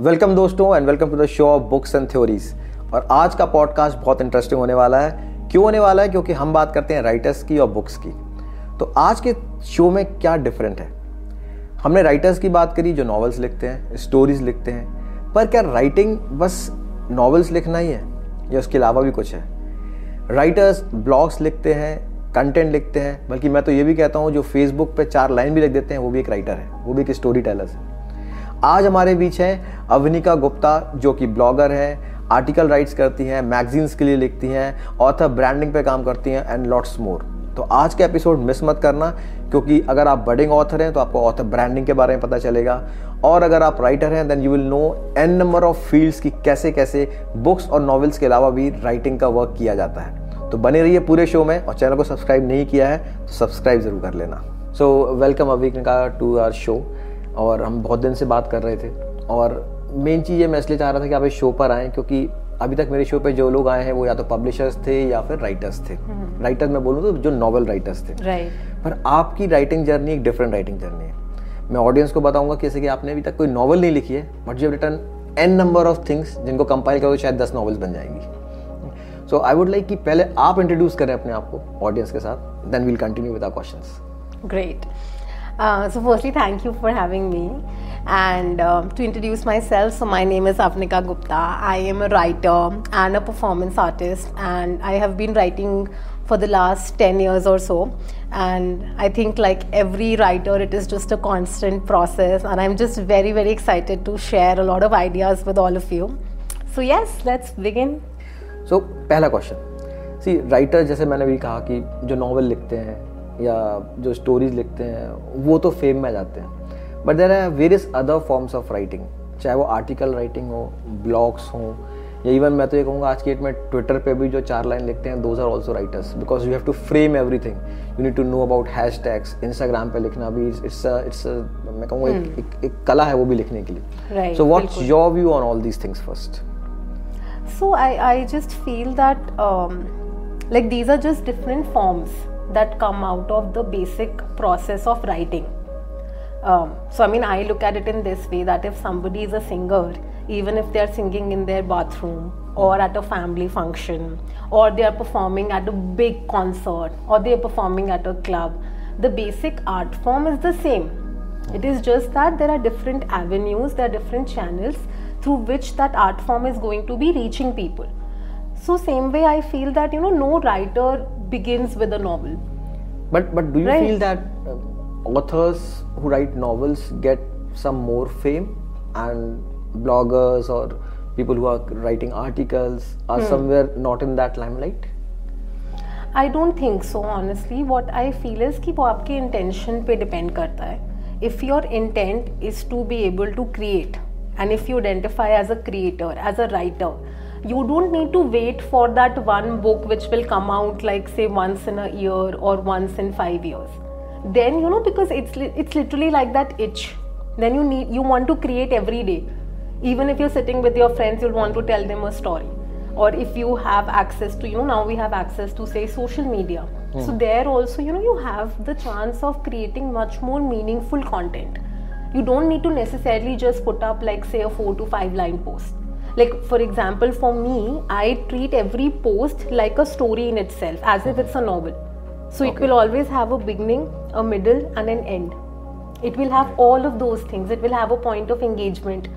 Welcome दोस्तों and welcome to the show of books and theories. और आज का पॉडकास्ट बहुत इंटरेस्टिंग होने वाला है। क्यों होने वाला है? क्योंकि हम बात करते हैं राइटर्स की और बुक्स की। तो आज के शो में क्या डिफरेंट है? हमने राइटर्स की बात करी जो नॉवेल्स लिखते हैं स्टोरीज लिखते हैं। पर क्या राइटिंग बस नॉवेल्स लिखना ही है? या उसके अलावा भी कुछ है? राइटर्स ब्लॉग्स लिखते हैं कंटेंट लिखते हैं। बल्कि मैं तो ये भी कहता हूँ, जो फेसबुक पे चार लाइन भी लिख देते हैं, वो भी एक राइटर है। वो भी एक स्टोरी टेलर है। आज हमारे बीच है अवनिका गुप्ता, जो कि ब्लॉगर है आर्टिकल राइट्स करती हैं मैगजीन्स के लिए लिखती हैं ऑथर ब्रांडिंग पे काम करती हैं एंड लॉट्स मोर तो आज के एपिसोड मिस मत करना, क्योंकि अगर आप बडिंग ऑथर हैं तो आपको ऑथर ब्रांडिंग के बारे में पता चलेगा। और अगर आप राइटर हैं then you will know an number of fields की कैसे कैसे बुक्स और नॉवेल्स के अलावा भी राइटिंग का वर्क किया जाता है। तो बने रहिए पूरे शो में, और चैनल को सब्सक्राइब नहीं किया है तो सब्सक्राइब ज़रूर कर लेना। So welcome Avika to our show और हम बहुत दिन से बात कर रहे थे। और मेन चीज़ ये मैं इसलिए चाह रहा था कि आप इस शो पर आएँ क्योंकि अभी तक मेरे शो पे जो लोग आए हैं वो या तो पब्लिशर्स थे या फिर राइटर्स थे। राइटर हम्म। मैं बोलूँ तो जो नॉवल राइटर्स थे। Right. पर आपकी राइटिंग जर्नी एक डिफरेंट राइटिंग जर्नी है। मैं ऑडियंस को बताऊँगा कैसे कि आपने अभी तक कोई नॉवल नहीं लिखी है but you written an number of things जिनको कंपाइल करो शायद दस नॉवल्स बन जाएँगी। सो आई वुड लाइक कि पहले आप इंट्रोड्यूस करें अपने आप को ऑडियंस के साथ then we'll continue with our questions great Uh, so firstly, thank you for having me. And uh, to introduce myself, so my name is Avnika Gupta. I am a writer and a performance artist, and I have been writing for the last 10 years or so. And I think, like every writer, it is just a constant process, and I'm just very, very excited to share a lot of ideas with all of you. So, yes, let's begin. So, पहला question सी writer जैसे मैंने भी कहा कि जो novel लिखते हैं या जो स्टोरीज लिखते हैं वो तो फेम में जाते हैं. But there are various other forms of writing चाहे वो आर्टिकल राइटिंग हो ब्लॉग्स हों या इवन मैं तो ये कहूँगा आज की डेट में ट्विटर पे भी जो चार लाइन लिखते हैं those are also writers because you have to frame everything you need to know about hashtags Instagram पे लिखना भी इट्स इट्स मैं कहूँगा एक, hmm. एक, एक कला है वो भी लिखने के लिए. So what's your view on all these things first so I I just feel that like these are just different forms that come out of the basic process of writing. Um, so, I mean, I look at it in this way that if somebody is a singer, even if they are singing in their bathroom or at a family function, or they are performing at a big concert, or they are performing at a club, the basic art form is the same. It is just that there are different avenues, there are different channels through which that art form is going to be reaching people. So, same way, I feel that you know, no writer begins with a novel. But but do you right. feel that uh, authors who write novels get some more fame and bloggers or people who are writing articles are hmm. somewhere not in that limelight? I don't think so honestly. What I feel is कि वो आपके intention पे depend करता है. If your intent is to be able to create and if you identify as a creator, as a writer, you don't need to wait for that one book which will come out like say once in a year or once in 5 years. Then you know because it's it's literally like that itch. Then you need you want to create every day. Even if you're sitting with your friends you'll want to tell them a story. Or if you have access to you know now we have access to say social media. Mm. so there also you know you have the chance of creating much more meaningful content. You don't need to necessarily just put up like say a 4 to 5 line post like for example for me i treat every post like a story in itself as if it's a novel so okay. it will always have a beginning a middle and an end it will have all of those things it will have a point of engagement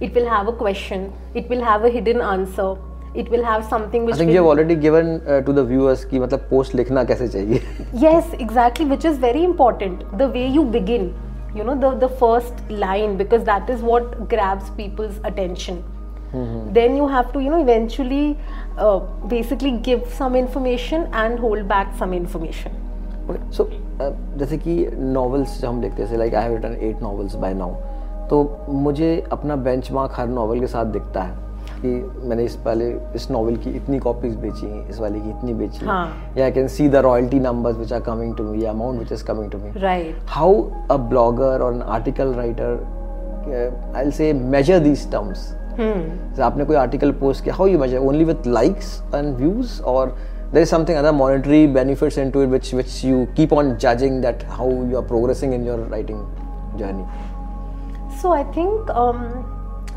it will have a question it will have a hidden answer it will have something which I think you have already given uh, to the viewers कि मतलब post लिखना कैसे चाहिए yes exactly which is very important the way you begin you know the the first line because that is what grabs people's attention Mm-hmm. then you have to you know eventually uh, basically give some information and hold back some information okay. so uh, जैसे कि novels जो हम देखते हैं like I have written eight novels by now तो मुझे अपना benchmark हर नॉवल के साथ दिखता है कि मैंने इस पहले इस नॉवल की इतनी कॉपीज बेची हैं इस वाले की इतनी बेची हाँ. या I can see the royalty numbers which are coming to me amount which is coming to me right how a blogger और an article writer I will say measure these terms hmm. आपने कोई article post किया? How you measure only with likes and views और there is something other monetary benefits into it which which you keep on judging that how you are progressing in your writing journey so I think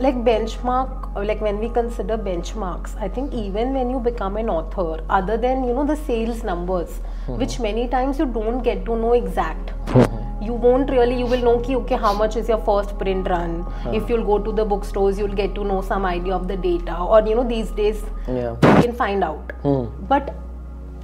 like benchmark like when we consider benchmarks I think even when you become an author other than you know the sales numbers mm-hmm. which many times you don't get to know exact mm-hmm. you won't really you will know ki, okay how much is your first print run uh-huh. if you'll go to the bookstores you'll get to know some idea of the data or you know these days yeah. you can find out mm. but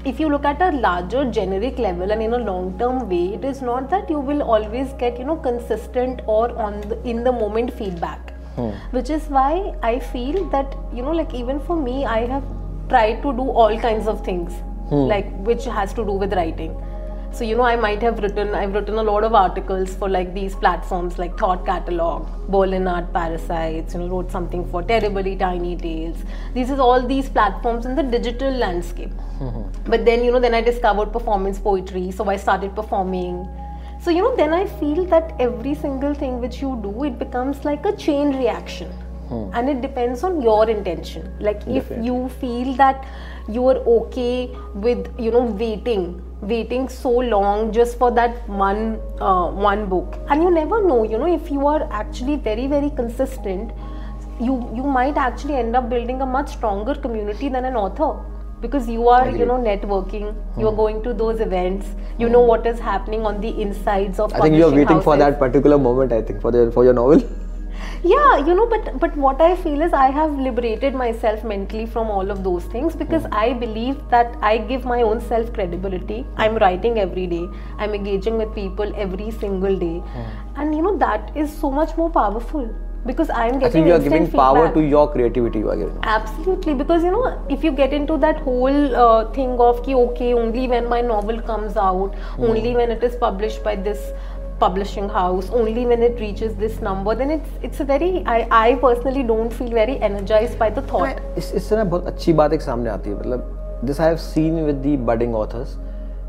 if you look at a larger generic level and in a long term way it is not that you will always get you know consistent or on the, in the moment feedback hmm. which is why i feel that you know like even for me i have tried to do all kinds of things hmm. like which has to do with writing so you know i might have written i've written a lot of articles for like these platforms like thought catalog berlin art parasites you know wrote something for terribly tiny tales these is all these platforms in the digital landscape mm-hmm. but then you know then i discovered performance poetry so i started performing so you know then i feel that every single thing which you do it becomes like a chain reaction hmm. and it depends on your intention like Definitely. if you feel that you are okay with you know waiting waiting so long just for that one uh, one book and you never know you know if you are actually very very consistent you you might actually end up building a much stronger community than an author because you are you know networking you are hmm. going to those events you know what is happening on the insides of i think you're waiting houses. for that particular moment i think for the for your novel yeah you know but but what i feel is i have liberated myself mentally from all of those things because mm. i believe that i give my own self credibility i'm writing every day i'm engaging with people every single day mm. and you know that is so much more powerful because I'm getting. I think you are giving feedback. power to your creativity. You are giving. Absolutely, because you know, if you get into that whole uh, thing of ki okay, only when my novel comes out, mm. only when it is published by this publishing house. Only when it reaches this number then it's it's a very I I personally don't feel very energized by the thought. इस इससे ना बहुत अच्छी बात एक सामने आती है। मतलब this I have seen with the budding authors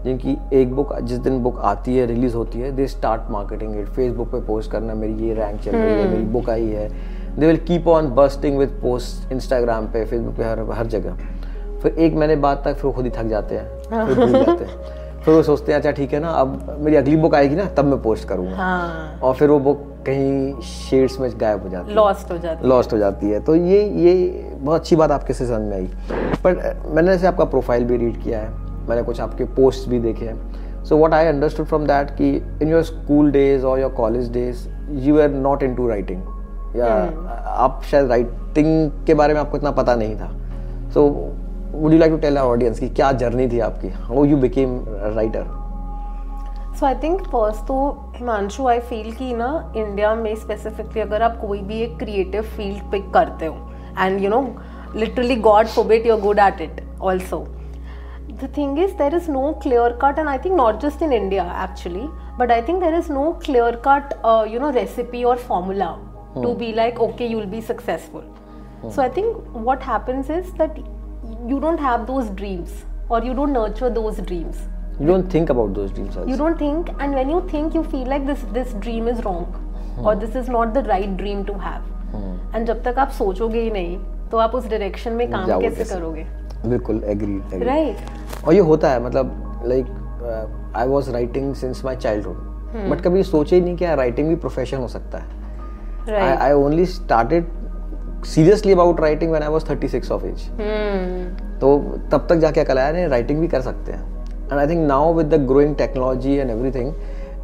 जिनकी एक बुक जिस दिन बुक आती है रिलीज़ होती है they start marketing it Facebook पे पोस्ट करना मेरी ये रैंक चल रही है मेरी बुक आई है। They will keep on busting with post Instagram पे फेसबुक पे हर हर जगह। फिर एक महीने बाद तक फिर खुद ही थक जाते हैं फिर भूल जाते हैं। फिर वो सोचते हैं अच्छा ठीक है ना अब मेरी अगली बुक आएगी ना तब मैं पोस्ट करूँगा. हाँ. और फिर वो बुक कहीं शेड्स में गायब हो जाती है। लॉस्ट हो जाती है। लॉस्ट हो जाती है। तो ये ये बहुत अच्छी बात आपके से समझ में आई। पर मैंने ऐसे आपका प्रोफ़ाइल भी रीड किया है। मैंने कुछ आपके पोस्ट भी देखे हैं। So what I understood from that कि इन योर स्कूल डेज़ और your college days you are not into writing या hmm. आप शायद राइटिंग के बारे में आपको इतना पता नहीं था। So would you like to tell our audience की क्या जर्नी थी आपकी? How you became writer so I think first तो हिमांशु आई फील कि ना इंडिया में स्पेसिफिकली अगर आप कोई भी एक क्रिएटिव फ़ील्ड पिक करते हो and you know literally god forbid you're good at it also the thing is there is no clear cut and I think not just in India actually but I think there is no clear cut you know recipe और formula to be like okay you will be successful so I think what happens is that you don't have those dreams or you don't nurture those dreams you don't think about those dreams also. you don't think and when you think you feel like this this dream is wrong hmm. or this is not the right dream to have hmm. and जब तक आप सोचोगे ही नहीं तो आप उस direction में काम कैसे करोगे बिल्कुल एग्री राइट और ये होता है मतलब like I was writing since my childhood but कभी सोचे ही नहीं कि राइटिंग भी प्रोफेशन हो सकता है I only started seriously about writing when I was 36 of age तो तब तक जाके अकल आया नहीं राइटिंग भी कर सकते हैं। And I think now with the growing technology and everything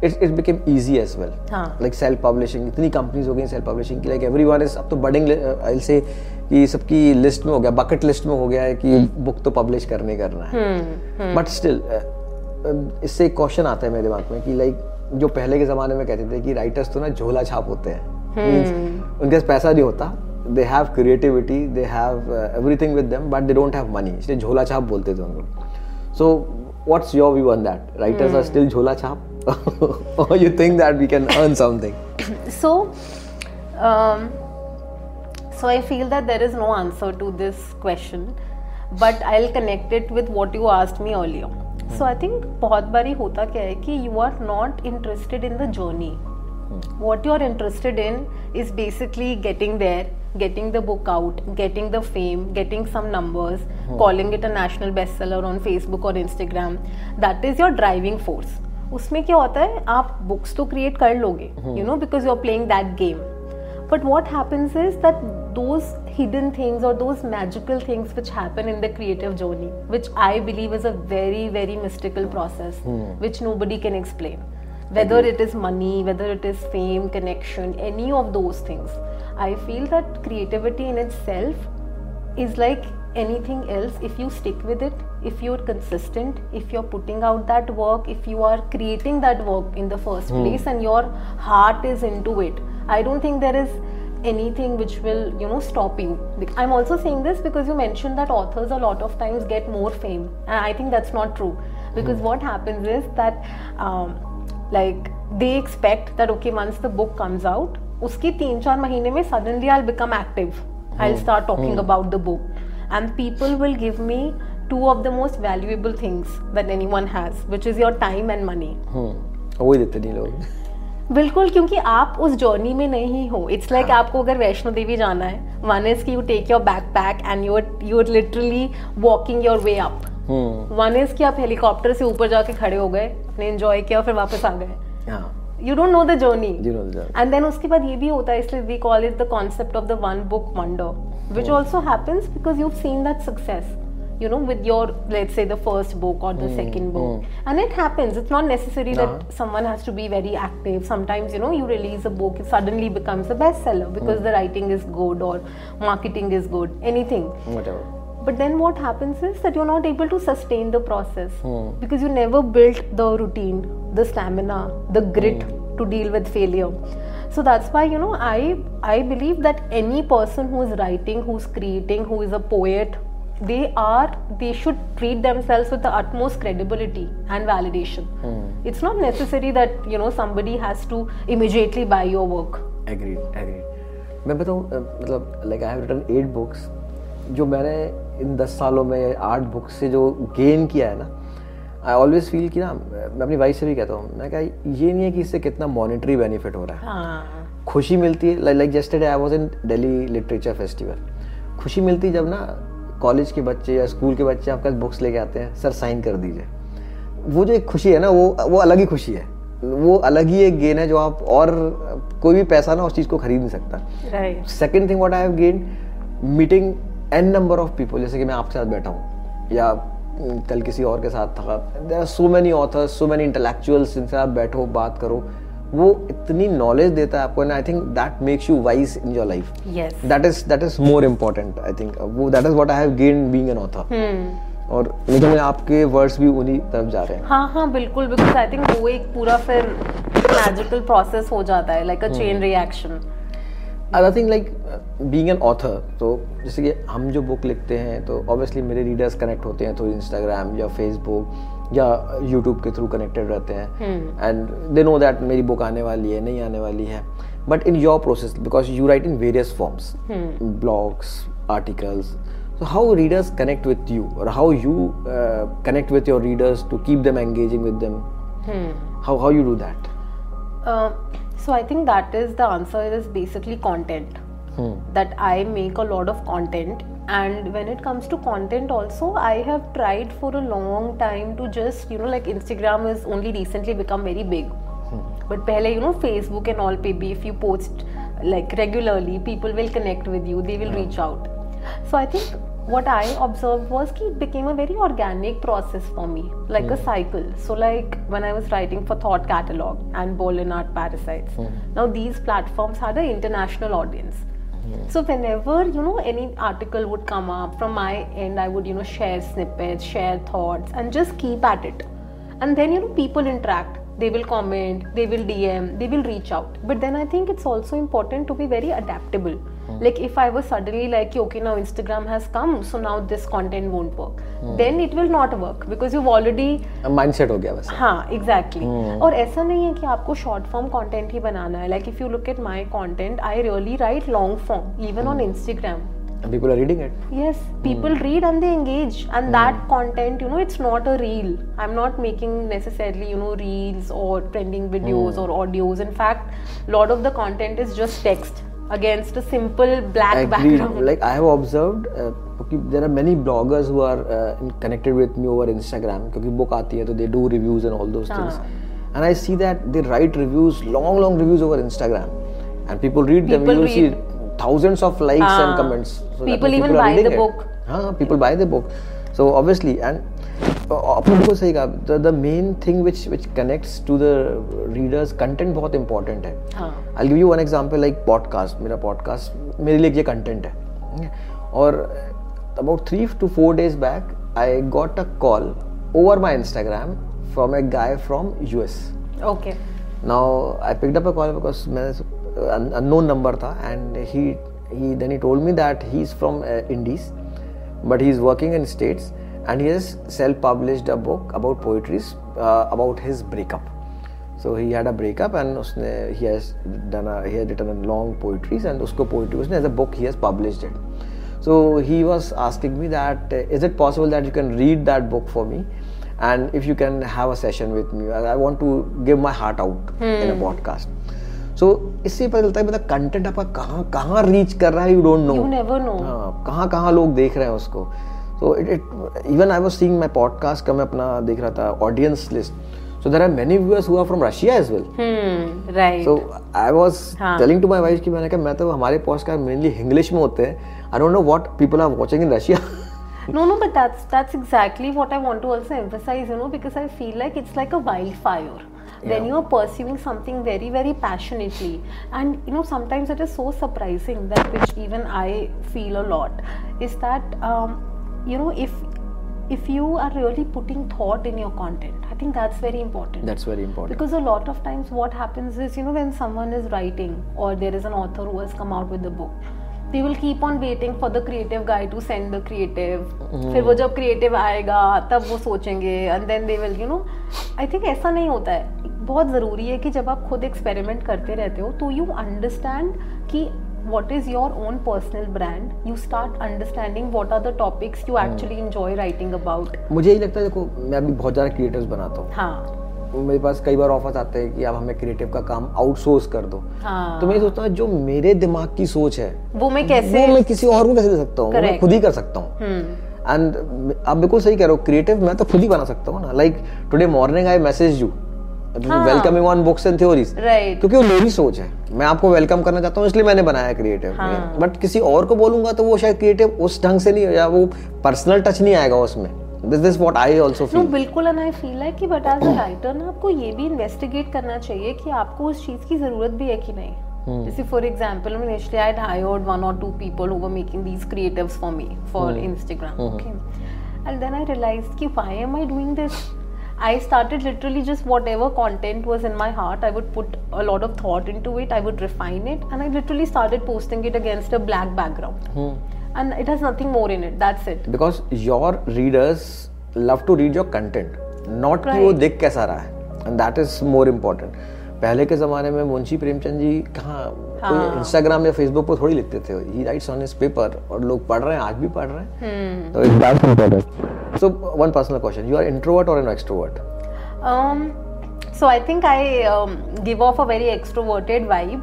it it became easy as well like self publishing इतनी कंपनीज़ हो गई सेल्फ पब्लिशिंग की लाइक एवरीवन इज़ अब तो बडिंग आई से कि सबकी लिस्ट में हो गया बकेट लिस्ट में हो गया है कि बुक hmm. तो पब्लिश करने करना है। But still hmm, hmm. uh, इससे एक क्वेश्चन आता है मेरे दिमाग में कि लाइक जो पहले के जमाने में कहते थे कि राइटर्स तो ना झोला छाप होते हैं। उनके पास पैसा नहीं होता they have creativity they have everything with them but they don't have money इसलिए झोला छाप बोलते थे उनको so what's your view on that writers are still झोला छाप or you think that we can earn something so um, so i feel that there is no answer to this question but i'll connect it with what you asked me earlier so i think बहुत बारी होता क्या है कि you are not interested in the journey what you're interested in is basically getting there getting the book out getting the fame getting some numbers hmm. calling it a national bestseller on facebook or instagram that is your driving force उसमें क्या होता है आप books तो create कर लोगे you know because you are playing that game but what happens is that those hidden things or those magical things which happen in the creative journey which i believe is a very very mystical process Hmm. which nobody can explain whether it is money whether it is fame connection any of those things i feel that creativity in itself is like anything else. If you stick with it if you're consistent if you're putting out that work if you are creating that work in the first place and your heart is into it i don't think there is anything which will you know stop you. I'm also saying this because you mentioned that authors a lot of times get more fame. And i think that's not true. Because what happens is that um, like they expect that okay once the book comes out उसके तीन चार महीने में suddenly I become active I start talking about the book and people will give me two of the most valuable things that anyone has which is your time and money वही देते नहीं लोग। बिल्कुल क्योंकि आप उस जर्नी में नहीं हो. इट्स लाइक like हाँ। आपको अगर वैष्णो देवी जाना है वन इज़ की you take your backpack and you're you're literally walking your way up one is की आप हेलीकॉप्टर से ऊपर जाके खड़े हो गए आपने एंजॉय किया फिर वापस आ गए हाँ you don't know the journey and then उसके बाद ये भी होता है इसलिए we call it the concept of the one book wonder which also happens because you seen that success you know with your let's say the first book or the mm, second book mm. and it happens it's not necessary nah. that Uh-huh. someone has to be very active sometimes you know you release a book it suddenly becomes a bestseller because mm. the writing is good or marketing is good anything whatever but then what happens is that you're not able to sustain the process Hmm. because you never built the routine the stamina the grit to deal with failure so that's why you know i i believe that any person who is writing who's creating who is a poet they are they should treat themselves with the utmost credibility and validation it's not necessary that you know somebody has to immediately buy your work agreed agreed मैं बताऊँ अ, मतलब like I have written eight books जो मैंने इन दस सालों में आठ बुक्स से जो गेन किया है ना आई ऑलवेज फील कि ना मैं अपनी वाइफ से भी कहता हूँ मैं कहा ये नहीं है कि इससे कितना मॉनिटरी बेनिफिट हो रहा है. हाँ। खुशी मिलती है like yesterday I was in Delhi literature festival खुशी मिलती जब ना कॉलेज के बच्चे या स्कूल के बच्चे आपके पास बुक्स लेके आते हैं सर साइन कर दीजिए. वो जो एक खुशी है ना वो वो अलग ही खुशी है। वो अलग ही एक गेन है जो आप और कोई भी पैसा ना उस चीज़ को खरीद नहीं सकता। Second thing what I have gain meeting an number of people जैसे कि मैं आपके साथ बैठा हूँ या कल किसी और के साथ था। There are so many authors so many intellectuals जिनसे आप बैठो बात करो। वो इतनी नॉलेज देता है आपको and I think that makes you wise in your life that is that is more important I think वो that is what I have gain being an author और नहीं तो आपके वर्ड्स भी उन्हीं तरफ़ जा रहे हैं। हाँ हाँ बिल्कुल बिकॉज़ आई थिंक वो एक पूरा फिर मैजिकल प्रोसेस हो जाता है like a chain reaction other thing like being an author तो जैसे कि हम जो बुक लिखते हैं तो ऑब्वियसली मेरे रीडर्स कनेक्ट होते हैं थ्रू इंस्टाग्राम या फेसबुक या यूट्यूब के थ्रू कनेक्टेड रहते हैं। एंड दे नो दैट मेरी बुक आने वाली है नहीं आने वाली है। But in your process because you write in various forms blogs articles so how readers connect with you or how you uh, connect with your readers to keep them engaging with them? How how you do that? Uh, so I think that is the answer is basically content. Hmm. That I make a lot of content, and when it comes to content, also I have tried for a long time to just you know like Instagram has only recently become very big, hmm. but pehle you know Facebook and all maybe if you post like regularly, people will connect with you, they will hmm. reach out. So I think what I observed was it became a very organic process for me, like a hmm. cycle. So like when I was writing for Thought Catalog and Bolin Art Parasites, hmm. now these platforms had an international audience. Hmm. So whenever you know any article would come up from my end, I would you know share snippets, share thoughts, and just keep at it. And then you know people interact. They will comment, they will DM, they will reach out. But then I think it's also important to be very adaptable. Like if I was suddenly like, okay, now Instagram has come, so now this content won't work. Then it will not work because you've already mindset हो गया वैसे हाँ exactly और ऐसा नहीं है कि आपको शॉर्ट फॉर्म कंटेंट ही बनाना है like if you look at my content I really write long form even on Instagram and people are reading it yes people read and they engage and that content you know it's not a reel i'm not making necessarily you know reels or trending videos or audios in fact lot of the content is just text against a simple black Agreed. background. Like I have observed, uh, there are many bloggers who are uh, connected with me over Instagram. Because book so they do reviews and all those ah. things. And I see that they write reviews, long long reviews over Instagram, and people read people them. You read. see thousands of likes and ah. comments. So people, people even buy the it. book. Haan, people buy the book. So obviously, and बिल्कुल सही कहा। The main thing which which connects to the readers content बहुत important है। I give you one example like podcast मेरा podcast मेरे लिए ये content है। और about three two four days back I got a call over my Instagram from a guy from U S okay now I picked up a call because मैं unknown number था and he he then he told me that he is from India but he is working in States and he has self-published a book about poetries uh, about his breakup so he had a breakup and उसने he has done a he had written a long poetries and उसको poetry उसने as a book he has published it so he was asking me that uh, is it possible that you can read that book for me and if you can have a session with me I, I want to give my heart out in a podcast so इससे पता चलता है मतलब content आपका कहाँ कहाँ reach कर रहा है you don't know you never know हाँ कहाँ कहाँ लोग देख रहे हैं उसको so it it even I was seeing my podcast का मैं अपना देख रहा था audience list so there are many viewers who are from Russia as well hmm so I was हाँ. टेलिंग टू माय वाइफ कि मैंने कहा मैं तो हमारे पॉडकास्ट मेनली इंग्लिश में होते हैं I don't know what people are watching in Russia No, no, but that's that's exactly what I want to also emphasize, you know, because I feel like it's like a wildfire. When Yeah. you are pursuing something very, very passionately, and you know, sometimes it is so surprising that which even I feel a lot is that um, you know if if you are really putting thought in your content, I think that's very important. That's very important Because a lot of times, what happens is, you know, when someone is writing or there is an author who has come out with the book, they will keep on waiting for the creative guy to send the creative. mm. फिर वो जब creative आएगा तब वो सोचेंगे and then they will, you know, I think ऐसा नहीं होता है बहुत ज़रूरी है कि जब आप खुद एक्सपेरिमेंट करते रहते हो तो यू अंडरस्टैंड कि what is your own personal brand you start understanding what are the topics you actually enjoy writing about. मुझे यही लगता है देखो मैं अभी बहुत ज़्यादा क्रिएटिव्स बनाता हूँ। हाँ। मेरे पास कई बार ऑफर्स आते हैं कि आप हमें क्रिएटिव का काम आउटसोर्स कर दो। हाँ। तो मैं सोचता हूँ जो मेरे दिमाग की सोच है वो मैं कैसे वो मैं किसी और को कैसे दे सकता हूँ? मैं खुद ही कर सकता हूँ। हम्म। एंड आप बिल्कुल सही कह रहे हो क्रिएटिव मैं तो खुद ही बना सकता हूँ ना। Like today morning I message you welcoming on books and theories right क्योंकि वो मेरी सोच है। मैं आपको वेलकम करना चाहता हूँ इसलिए मैंने बनाया क्रिएटिव हाँ। बट किसी और को बोलूँगा तो वो शायद क्रिएटिव उस ढंग से नहीं या वो पर्सनल टच नहीं आएगा उसमें। This this what I also know feel बिल्कुल एंड आई फील लाइक कि बट एज अ राइटर ना आपको ये भी इन्वेस्टिगेट करना चाहिए कि आपको उस चीज़ की ज़रूरत भी है कि नहीं। जैसे for example initially I hired one और two people who were making these creatives for me for Instagram okay and then I realised कि why am I doing this I started literally just whatever content was in my heart, I would put a lot of thought into it, I would refine it, and I literally started posting it against a black background. And it has nothing more in it, that's it. Because your readers love to read your content not कि वो Right. देख कैसा रहा है and that is more important पहले के जमाने में मुंशी प्रेमचंद जी कहाँ कोई इंस्टाग्राम या फेसबुक पर थोड़ी लिखते थे he writes on his paper और लोग पढ़ रहे हैं आज भी पढ़ रहे हैं तो एक it's that important so one personal question you are introvert और an extrovert Um, so I think I um, give off a very extroverted vibe,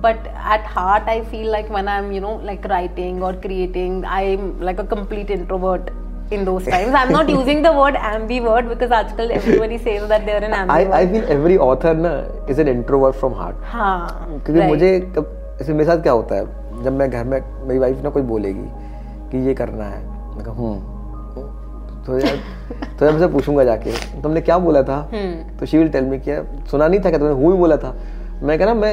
but at heart I feel like when I'm you know like writing or creating, I'm like a complete introvert in those times. I'm not using the word ambivert because आजकल everybody says that they're an I ambivert. I feel every author ना is an introvert from heart हाँ क्योंकि right. मुझे कब ऐसे मेरे साथ क्या होता है जब मैं घर में मेरी वाइफ ना कोई बोलेगी कि ये करना है मैं कहा हूँ तो यार तो मैं पूछूँगा जाके तुमने क्या बोला था हम्म। तो शी विल टेल मी क्या सुना नहीं था क्या तुमने हूँ ही बोला था मैं कह ना मैं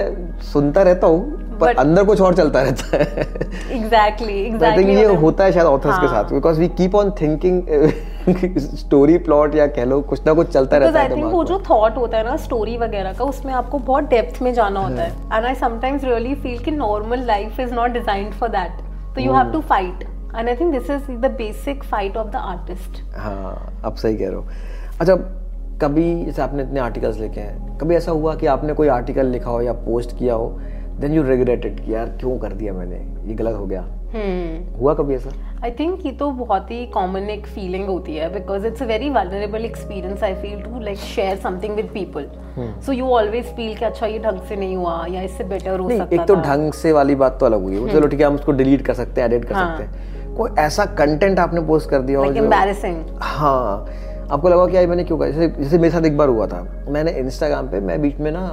सुनता रहता हूँ पर अंदर कुछ और चलता रहता है। Exactly आई exactly ये होता है शायद ऑथर्स के हाँ। साथ because we keep on thinking story plot या कह लो कुछ ना कुछ चलता रहता आई है थिंक दिमाग वो जो थॉट होता है ना स्टोरी वगैरह का उसमें आपको बहुत डेप्थ में जाना होता है। And I sometimes really feel कि normal life is not designed for that तो you have to fight and I think this is the basic fight of the artist हाँ आप सही कह रहे हो। अच्छा कभी जैसे आपने इतने आर्टिकल्स लिखे हैं कभी ऐसा हुआ कि आपने कोई आर्टिकल लिखा हो या पोस्ट किया हो देन यू रिग्रेटेड कि यार क्यों कर दिया मैंने? ये गलत हो गया। हम्म। हुआ कभी ऐसा? आई थिंक ये तो बहुत ही कॉमन एक फीलिंग होती है because it's a very vulnerable experience I feel to like share something with people so you always feel कि अच्छा ये ढंग से नहीं हुआ या इससे बेटर हो सकता एक तो ढंग से वाली बात तो अलग हुई। है चलो ठीक है हम उसको डिलीट कर सकते हैं एडिट कर हाँ। सकते हैं। कोई ऐसा कंटेंट आपने पोस्ट कर दिया लाइक जो एम्बैरेसिंग हाँ। आपको लगा कि यार मैंने क्यों कहा जैसे जैसे मेरे साथ एक बार हुआ था। मैंने इंस्टाग्राम पे मैं बीच में ना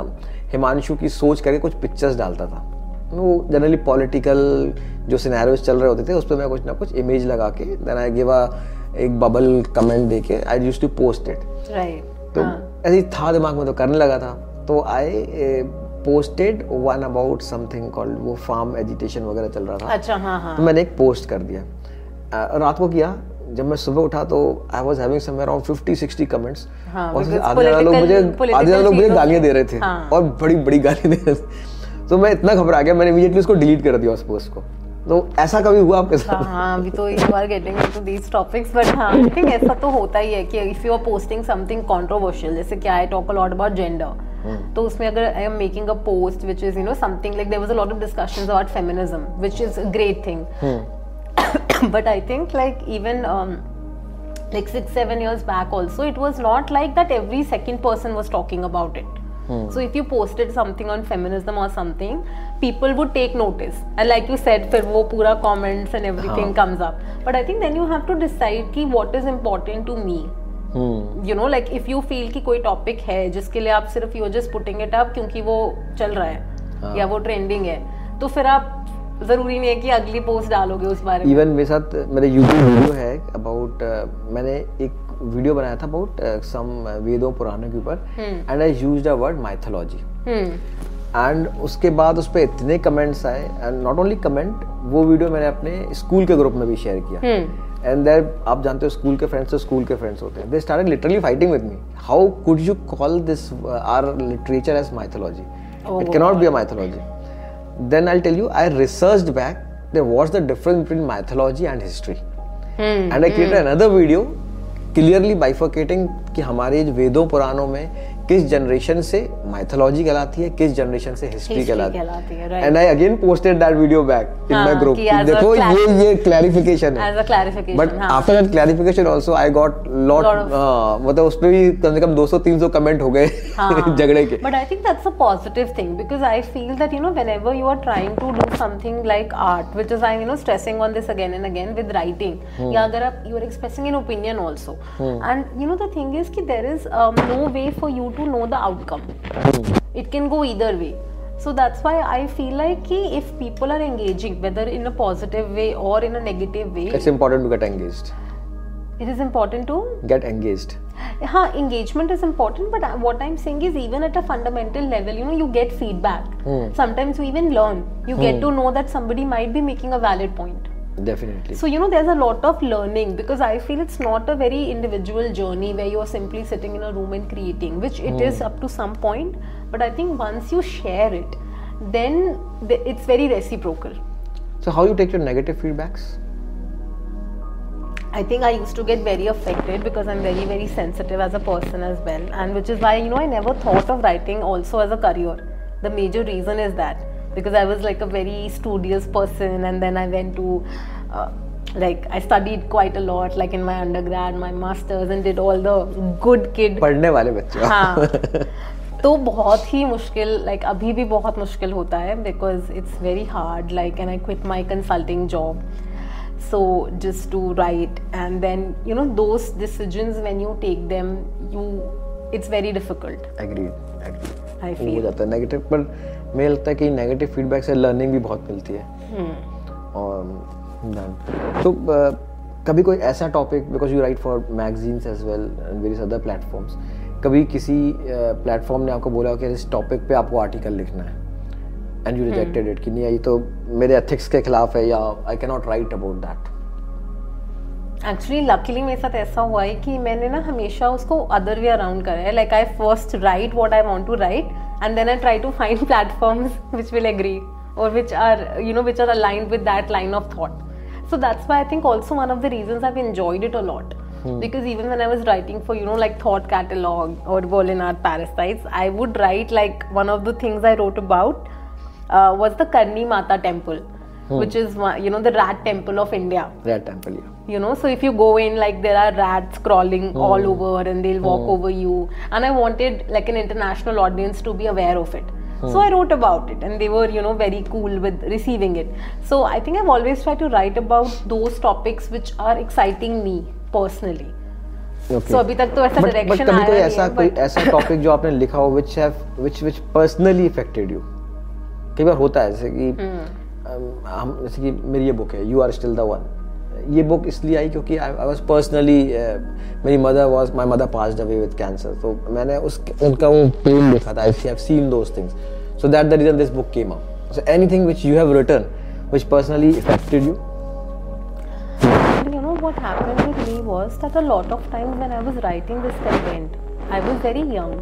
हिमांशु की सोच करके कुछ पिक्चर्स डालता था। वो जनरली पॉलिटिकल जो सिनेरियोज चल रहे होते थे उस पर मैं कुछ ना कुछ इमेज लगा के देन आई गिव अ एक बबल कमेंट दे के I use to post it right तो ऐसे ही था दिमाग में तो करने लगा था। तो I posted one about something called वो फार्म एजिटेशन वगैरह चल रहा था। अच्छा हाँ हाँ। तो मैंने एक पोस्ट कर दिया। रात को किया जब मैं सुबह उठा तो I was having somewhere around 50 60 comments हाँ, और आधे ज़्यादा लोग मुझे आधे ज़्यादा लोग मुझे गालियाँ दे रहे थे हाँ। और बड़ी बड़ी गालियाँ दे रहे थे। तो मैं इतना घबरा गया मैंने इमीडिएटली उसको डिलीट कर दिया उस पोस्ट को। तो ऐसा कभी हुआ आपके साथ? हाँ अभी तो you are getting into these topics but हाँ आई थिंक ऐसा तो होता ही है कि if you are posting something controversial जैसे क्या है talk a lot about gender तो उसमें अगर I am making a post which is you know something like there was a lot of discussions about feminism which is a great thing but i think like even um, like six seven years back also it was not like that every second person was talking about it Hmm. so if you posted something on feminism or something people would take notice and like you said फिर वो पूरा comments and everything हाँ. comes up but i think then you have to decide कि what is important to me hmm you know like if you feel कि कोई topic है जिसके लिए आप सिर्फ़ you're just putting it up क्योंकि वो चल रहा है हाँ. या वो ट्रेंडिंग है तो फिर आप ज़रूरी नहीं है कि अगली पोस्ट डालोगे उस बारे में। इवन मेरे साथ मेरे YouTube वीडियो है अबाउट मैंने एक वीडियो बनाया था अबाउट सम वेदों पुराणों के ऊपर। And I used a word mythology hmm. And उसके बाद उस पर इतने कमेंट्स आए एंड नॉट ओनली कमेंट वो वीडियो मैंने अपने स्कूल के ग्रुप में भी शेयर किया। हम्म। एंड देर आप जानते हो स्कूल के फ्रेंड्स तो स्कूल के फ्रेंड्स होते हैं। They started literally fighting with me how could you call this our literature as mythology it cannot be a mythology then I'll tell you, I researched back there what's the difference between mythology and history. Hmm. And I created hmm. another video clearly bifurcating कि हमारे वेदों पुराणों में किस generation से mythology कहलाती है किस जनरेशन से हिस्ट्री कहलाती है। And I again posted that video back in my group देखो ये ये क्लैरिफिकेशन है। But after that clarification also I got lot मतलब उस पे भी कम से कम 200 300 कमेंट हो गए झगड़े के। But I think that's a positive thing because I feel that you know whenever you are trying to do something like art which is I you know stressing on this again and again with writing या अगर आप you are expressing an opinion also and you know the thing is कि there is no way for you to know the outcome. It can go either way. So that's why i feel like if people are engaging whether in a positive way or in a negative way it's important to get engaged. it is important to get engaged. Ha engagement is important but what i'm saying is even at a fundamental level you know you get feedback. Hmm. sometimes you even learn. You hmm. get to know that somebody might be making a valid point definitely so you know there's a lot of learning because i feel it's not a very individual journey where you're simply sitting in a room and creating which it mm. is hmm. up to some point but i think once you share it then it's very reciprocal so how you take your negative feedbacks I think I used to get very affected because I'm very, very sensitive as a person as well. And which is why, you know, I never thought of writing also as a career. The major reason is that because I was like a very studious person and then I went to, uh, like, I studied quite a lot, like in my undergrad, my masters, and did all the good kid पढ़ने वाले बच्चे हो। हाँ तो बहुत ही मुश्किल like अभी भी बहुत मुश्किल होता है because it's very hard like and I quit my consulting job so just to write and then you know those decisions when you take them you it's very difficult Agreed, agreed. I हो feel जाता है negative पर मुझे लगता है कि negative feedback से learning भी बहुत मिलती है। और done. तो uh, कभी कोई ऐसा topic because you write for magazines as well and various other platforms कभी किसी प्लेटफॉर्म ने आपको बोला कि इस टॉपिक पे आपको आर्टिकल लिखना है एंड यू रिजेक्टेड इट कि नहीं ये तो मेरे एथिक्स के खिलाफ है या I can not write about that actually luckily मेरे साथ ऐसा हुआ है कि मैंने ना हमेशा उसको अदर वे अराउंड करा है. Like I first write what I want to write and then I try to find platforms which will agree or which are you know which are aligned with that line of thought. So that's why I think also one of the reasons I've enjoyed it a lot. Hmm. Because even when I was writing for, you know, like Thought Catalog or Berlin Art Parasites, I would write like one of the things I wrote about uh, was the Karni Mata temple, hmm. which is, uh, you know, the rat temple of India. Rat temple, yeah you know so if you go in like there are rats crawling all over and they'll walk over you and i wanted like an international audience to be aware of it so i wrote about it and they were you know very cool with receiving it so i think i've always tried to write about those topics which are exciting me personally okay so अभी तक तो ऐसा but direction कभी आया कोई नहीं ऐसा है, कोई but- ऐसा टॉपिक जो आपने लिखा हो which have which which personally affected you कई बार होता है जैसे कि अम, हम जैसे कि मेरी ये बुक है you are still the one ये बुक इसलिए आई क्योंकि आई वाज पर्सनली मेरी mother was my mother passed away with cancer तो मैंने उस उनका वो पेन देखा था I have seen those things so that the reason this book came up so anything which you have written which personally affected you what happened with me was that a lot of times when I was writing this content, I was very young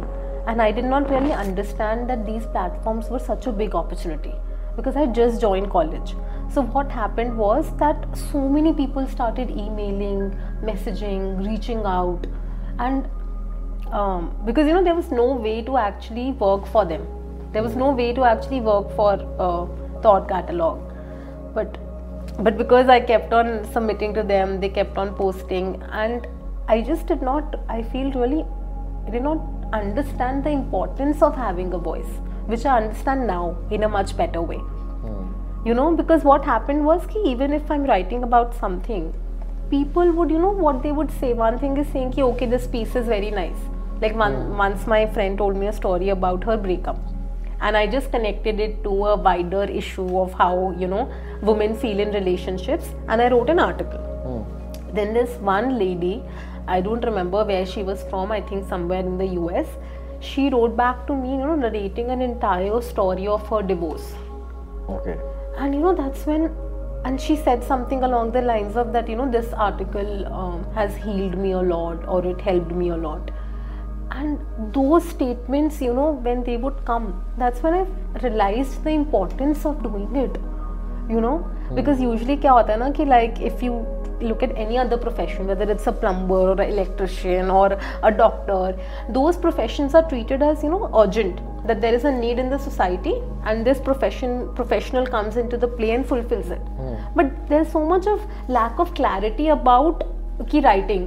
and I did not really understand that these platforms were such a big opportunity because I just joined college. So, what happened was that so many people started emailing, messaging, reaching out, and um, because you know there was no way to actually work for them, there was no way to actually work for uh, Thought Catalog, but but because i kept on submitting to them they kept on posting. And i just did not i feel really I did not understand the importance of having a voice which i understand now in a much better way you know because what happened was ki even if i'm writing about something people would you know what they would say one thing is saying ki okay this piece is very nice. Like one, hmm. once my friend told me a story about her breakup and i just connected it to a wider issue of how you know women feel in relationships and i wrote an article. Hmm. Then this one lady i don't remember where she was from i think somewhere in the us she wrote back to me you know narrating an entire story of her divorce. Okay and you know that's when and she said something along the lines of that you know this article um, has healed me a lot or it helped me a lot. And those statements you know when they would come that's when i realized the importance of doing it you know. Hmm. Because usually kya hota na ki like if you look at any other profession whether it's a plumber or an electrician or a doctor those professions are treated as you know urgent that there is a need in the society and this profession professional comes into the play and fulfills it but there's so much of lack of clarity about key writing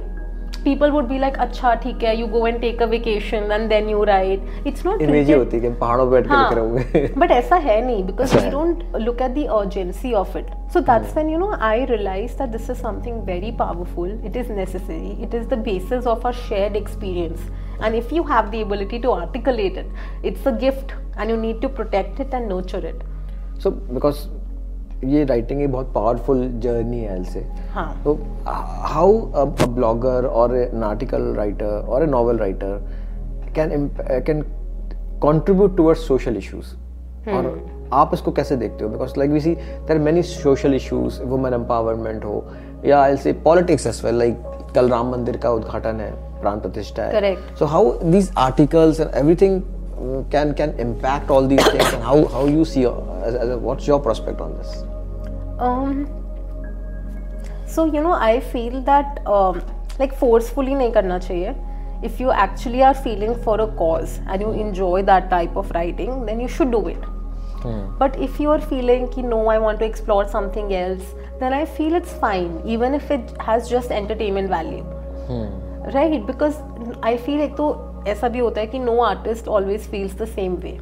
people would be like अच्छा ठीक है you go and take a vacation and then you write it's not image he treated- होती है कि हम पहाड़ों पे बैठ के लिख रहे होंगे but ऐसा है नहीं because ऐसा we है। don't look at the urgency of it so that's when you know I realized that this is something very powerful it is necessary it is the basis of our shared experience And if you have the ability to articulate it it's a gift and you need to protect it and nurture it. So because ये writing एक बहुत powerful journey है L से हाँ. तो how a blogger और an article writer और a novel writer can can contribute towards social issues और आप इसको कैसे देखते हो? Because like we see there many social issues women empowerment हो या आई से पॉलिटिक्स एज वेल लाइक कल राम मंदिर का उद्घाटन है। pran pratishtha correct. So how these articles and everything mm, can can impact all these things and how how you see uh, as, as a, what's your prospect on this? Um so you know i feel that um, like forcefully nahi karna chahiye if you actually are feeling for a cause and you enjoy that type of writing then you should do it. Hmm. but if you are feeling ki no i want to explore something else then i feel it's fine even if it has just entertainment value. Hmm. right because i feel एक तो ऐसा भी होता है कि no artist always feels the same way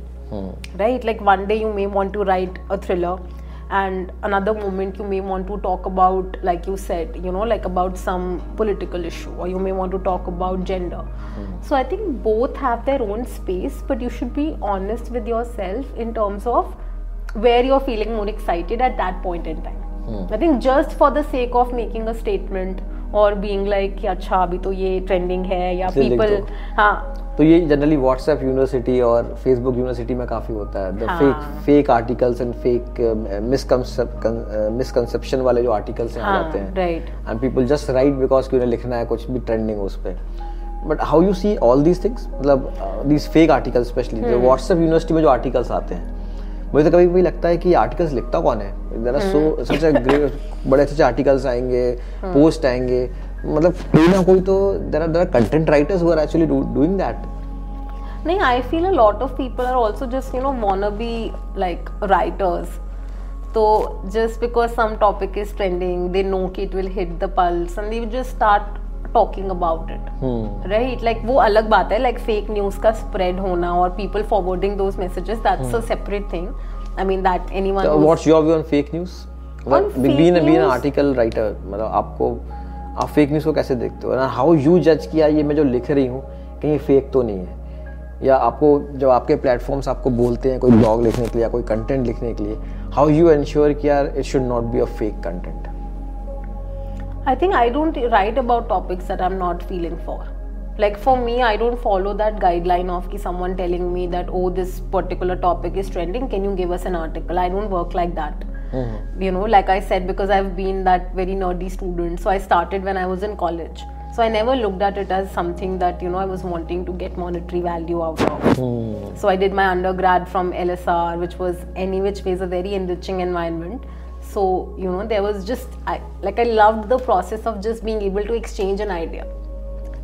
right like one day you may want to write a thriller and another moment you may want to talk about like you said you know like about some political issue or you may want to talk about gender so i think both have their own space but you should be honest with yourself in terms of where you're feeling more excited at that point in time i think just for the sake of making a statement or being like कि अच्छा अभी तो ये trending है या people दो। हाँ। तो ये जनरली व्हाट्सएप यूनिवर्सिटी और फेसबुक यूनिवर्सिटी में काफ़ी होता है। The. Fake fake articles and fake misconception वाले जो आर्टिकल्स हैं हाँ, जाते हैं। right. And people just write because कि उन्हें लिखना है कुछ भी ट्रेंडिंग उस पे। But how you see all these things मतलब दीज फेक आर्टिकल्स स्पेशली जो व्हाट्सएप यूनिवर्सिटी में जो आर्टिकल्स आते हैं। मुझे तो कभी कभी लगता है कि आर्टिकल्स लिखता कौन है? देर आर सो सच बड़े अच्छे आर्टिकल्स आएँगे पोस्ट आएँगे। मतलब कोई ना कोई तो there are there content writers who are actually doing that नहीं I feel a lot of people are also just you know wanna be like writers तो just because some topic is trending they know कि it will hit the pulse and they just start talking about it right like वो अलग बात है like fake news का spread होना और people forwarding those messages that's a separate thing I mean that any So what's your view on fake news? On मतलब fake being a being an news- article writer मतलब आपको आप fake news को कैसे देखते हो? हाउ यू जज किया ये मैं जो लिख रही हूँ कहीं फेक तो नहीं है? या आपको जब आपके प्लेटफॉर्म्स आपको बोलते हैं कोई ब्लॉग लिखने के लिए या कोई कंटेंट लिखने के लिए हाउ यू एंश्योर कि यार it should not be a fake content I think I don't write about topics that I'm not feeling for. Like for me, I don't follow that guideline of ki someone telling me that oh this particular topic is trending. Can you give us an article? I don't work like that. Mm-hmm. You know, like I said, because I've been that very nerdy student. So I started when I was in college. So I never looked at it as something that you know I was wanting to get monetary value out of. Mm. So I did my undergrad from LSR, which was any which ways a very enriching environment so you know there was just I, like i loved the process of just being able to exchange an idea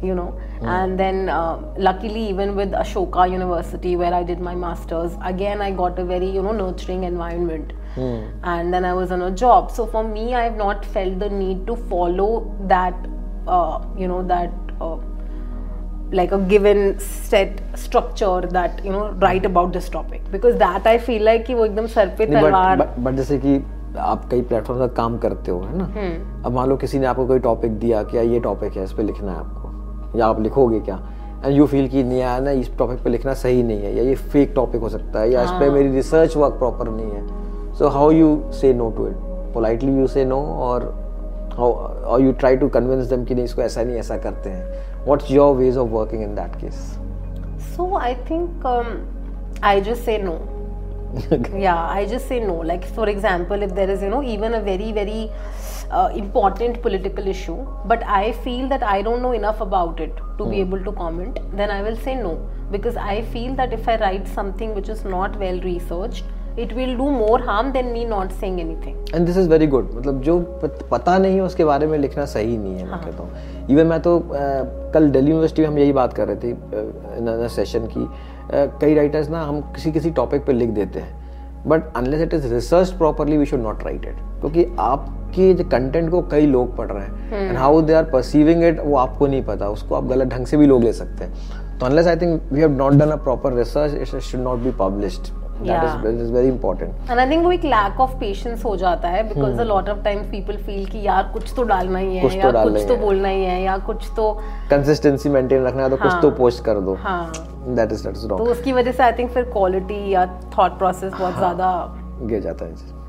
you know mm. and then uh, luckily even with ashoka university where i did my masters again i got a very you know nurturing environment mm. and then i was on a job so for me i have not felt the need to follow that uh, you know that uh, like a given set structure that you know write about this topic because that i feel like you wo ekdam sar pe talwar but, but, but just like. आप कई platform का काम करते हो है ना? हम्म। अब मान लो किसी ने आपको कोई टॉपिक दिया क्या ये टॉपिक है इस पर लिखना है आपको या आप लिखोगे क्या? एंड यू फील कि नहीं यार ना इस टॉपिक पे लिखना सही नहीं है या ये फेक टॉपिक हो सकता है या इस पे हाँ। मेरी रिसर्च वर्क प्रॉपर नहीं है। So how you say no to it politely you say no और और you try to convince them कि नहीं इसको ऐसा नहीं ऐसा करते हैं। What's your ways of working in that case so I think I just say no yeah i just say no like for example if there is you know even a very very uh, important political issue but i feel that i don't know enough about it to mm. be hmm. able to comment then i will say no because i feel that if i write something which is not well researched it will do more harm than me not saying anything and this is very good मतलब जो पता नहीं है उसके बारे में लिखना सही नहीं है मैं कहता हूँ इवन मैं तो कल दिल्ली यूनिवर्सिटी में हम यही बात कर रहे थे सेशन की कई राइटर्स ना हम किसी किसी टॉपिक पर लिख देते हैं। But unless it is research properly we should not write it क्योंकि आपके जो कंटेंट को कई लोग पढ़ रहे हैं। And how they are perceiving it वो आपको नहीं पता। उसको आप गलत ढंग से भी लोग ले सकते हैं। तो unless I think we have not done a proper research it should not be published that is, is very important and i think वो एक lack of patience हो जाता है because hmm. a lot of times people feel कि यार कुछ तो डालना ही है या तो कुछ तो बोलना ही है या कुछ तो consistency maintain रखना है तो कुछ तो post कर दो हाँ that is that is wrong तो उसकी वजह से I think फिर quality या thought process बहुत ज़्यादा गिर जाता है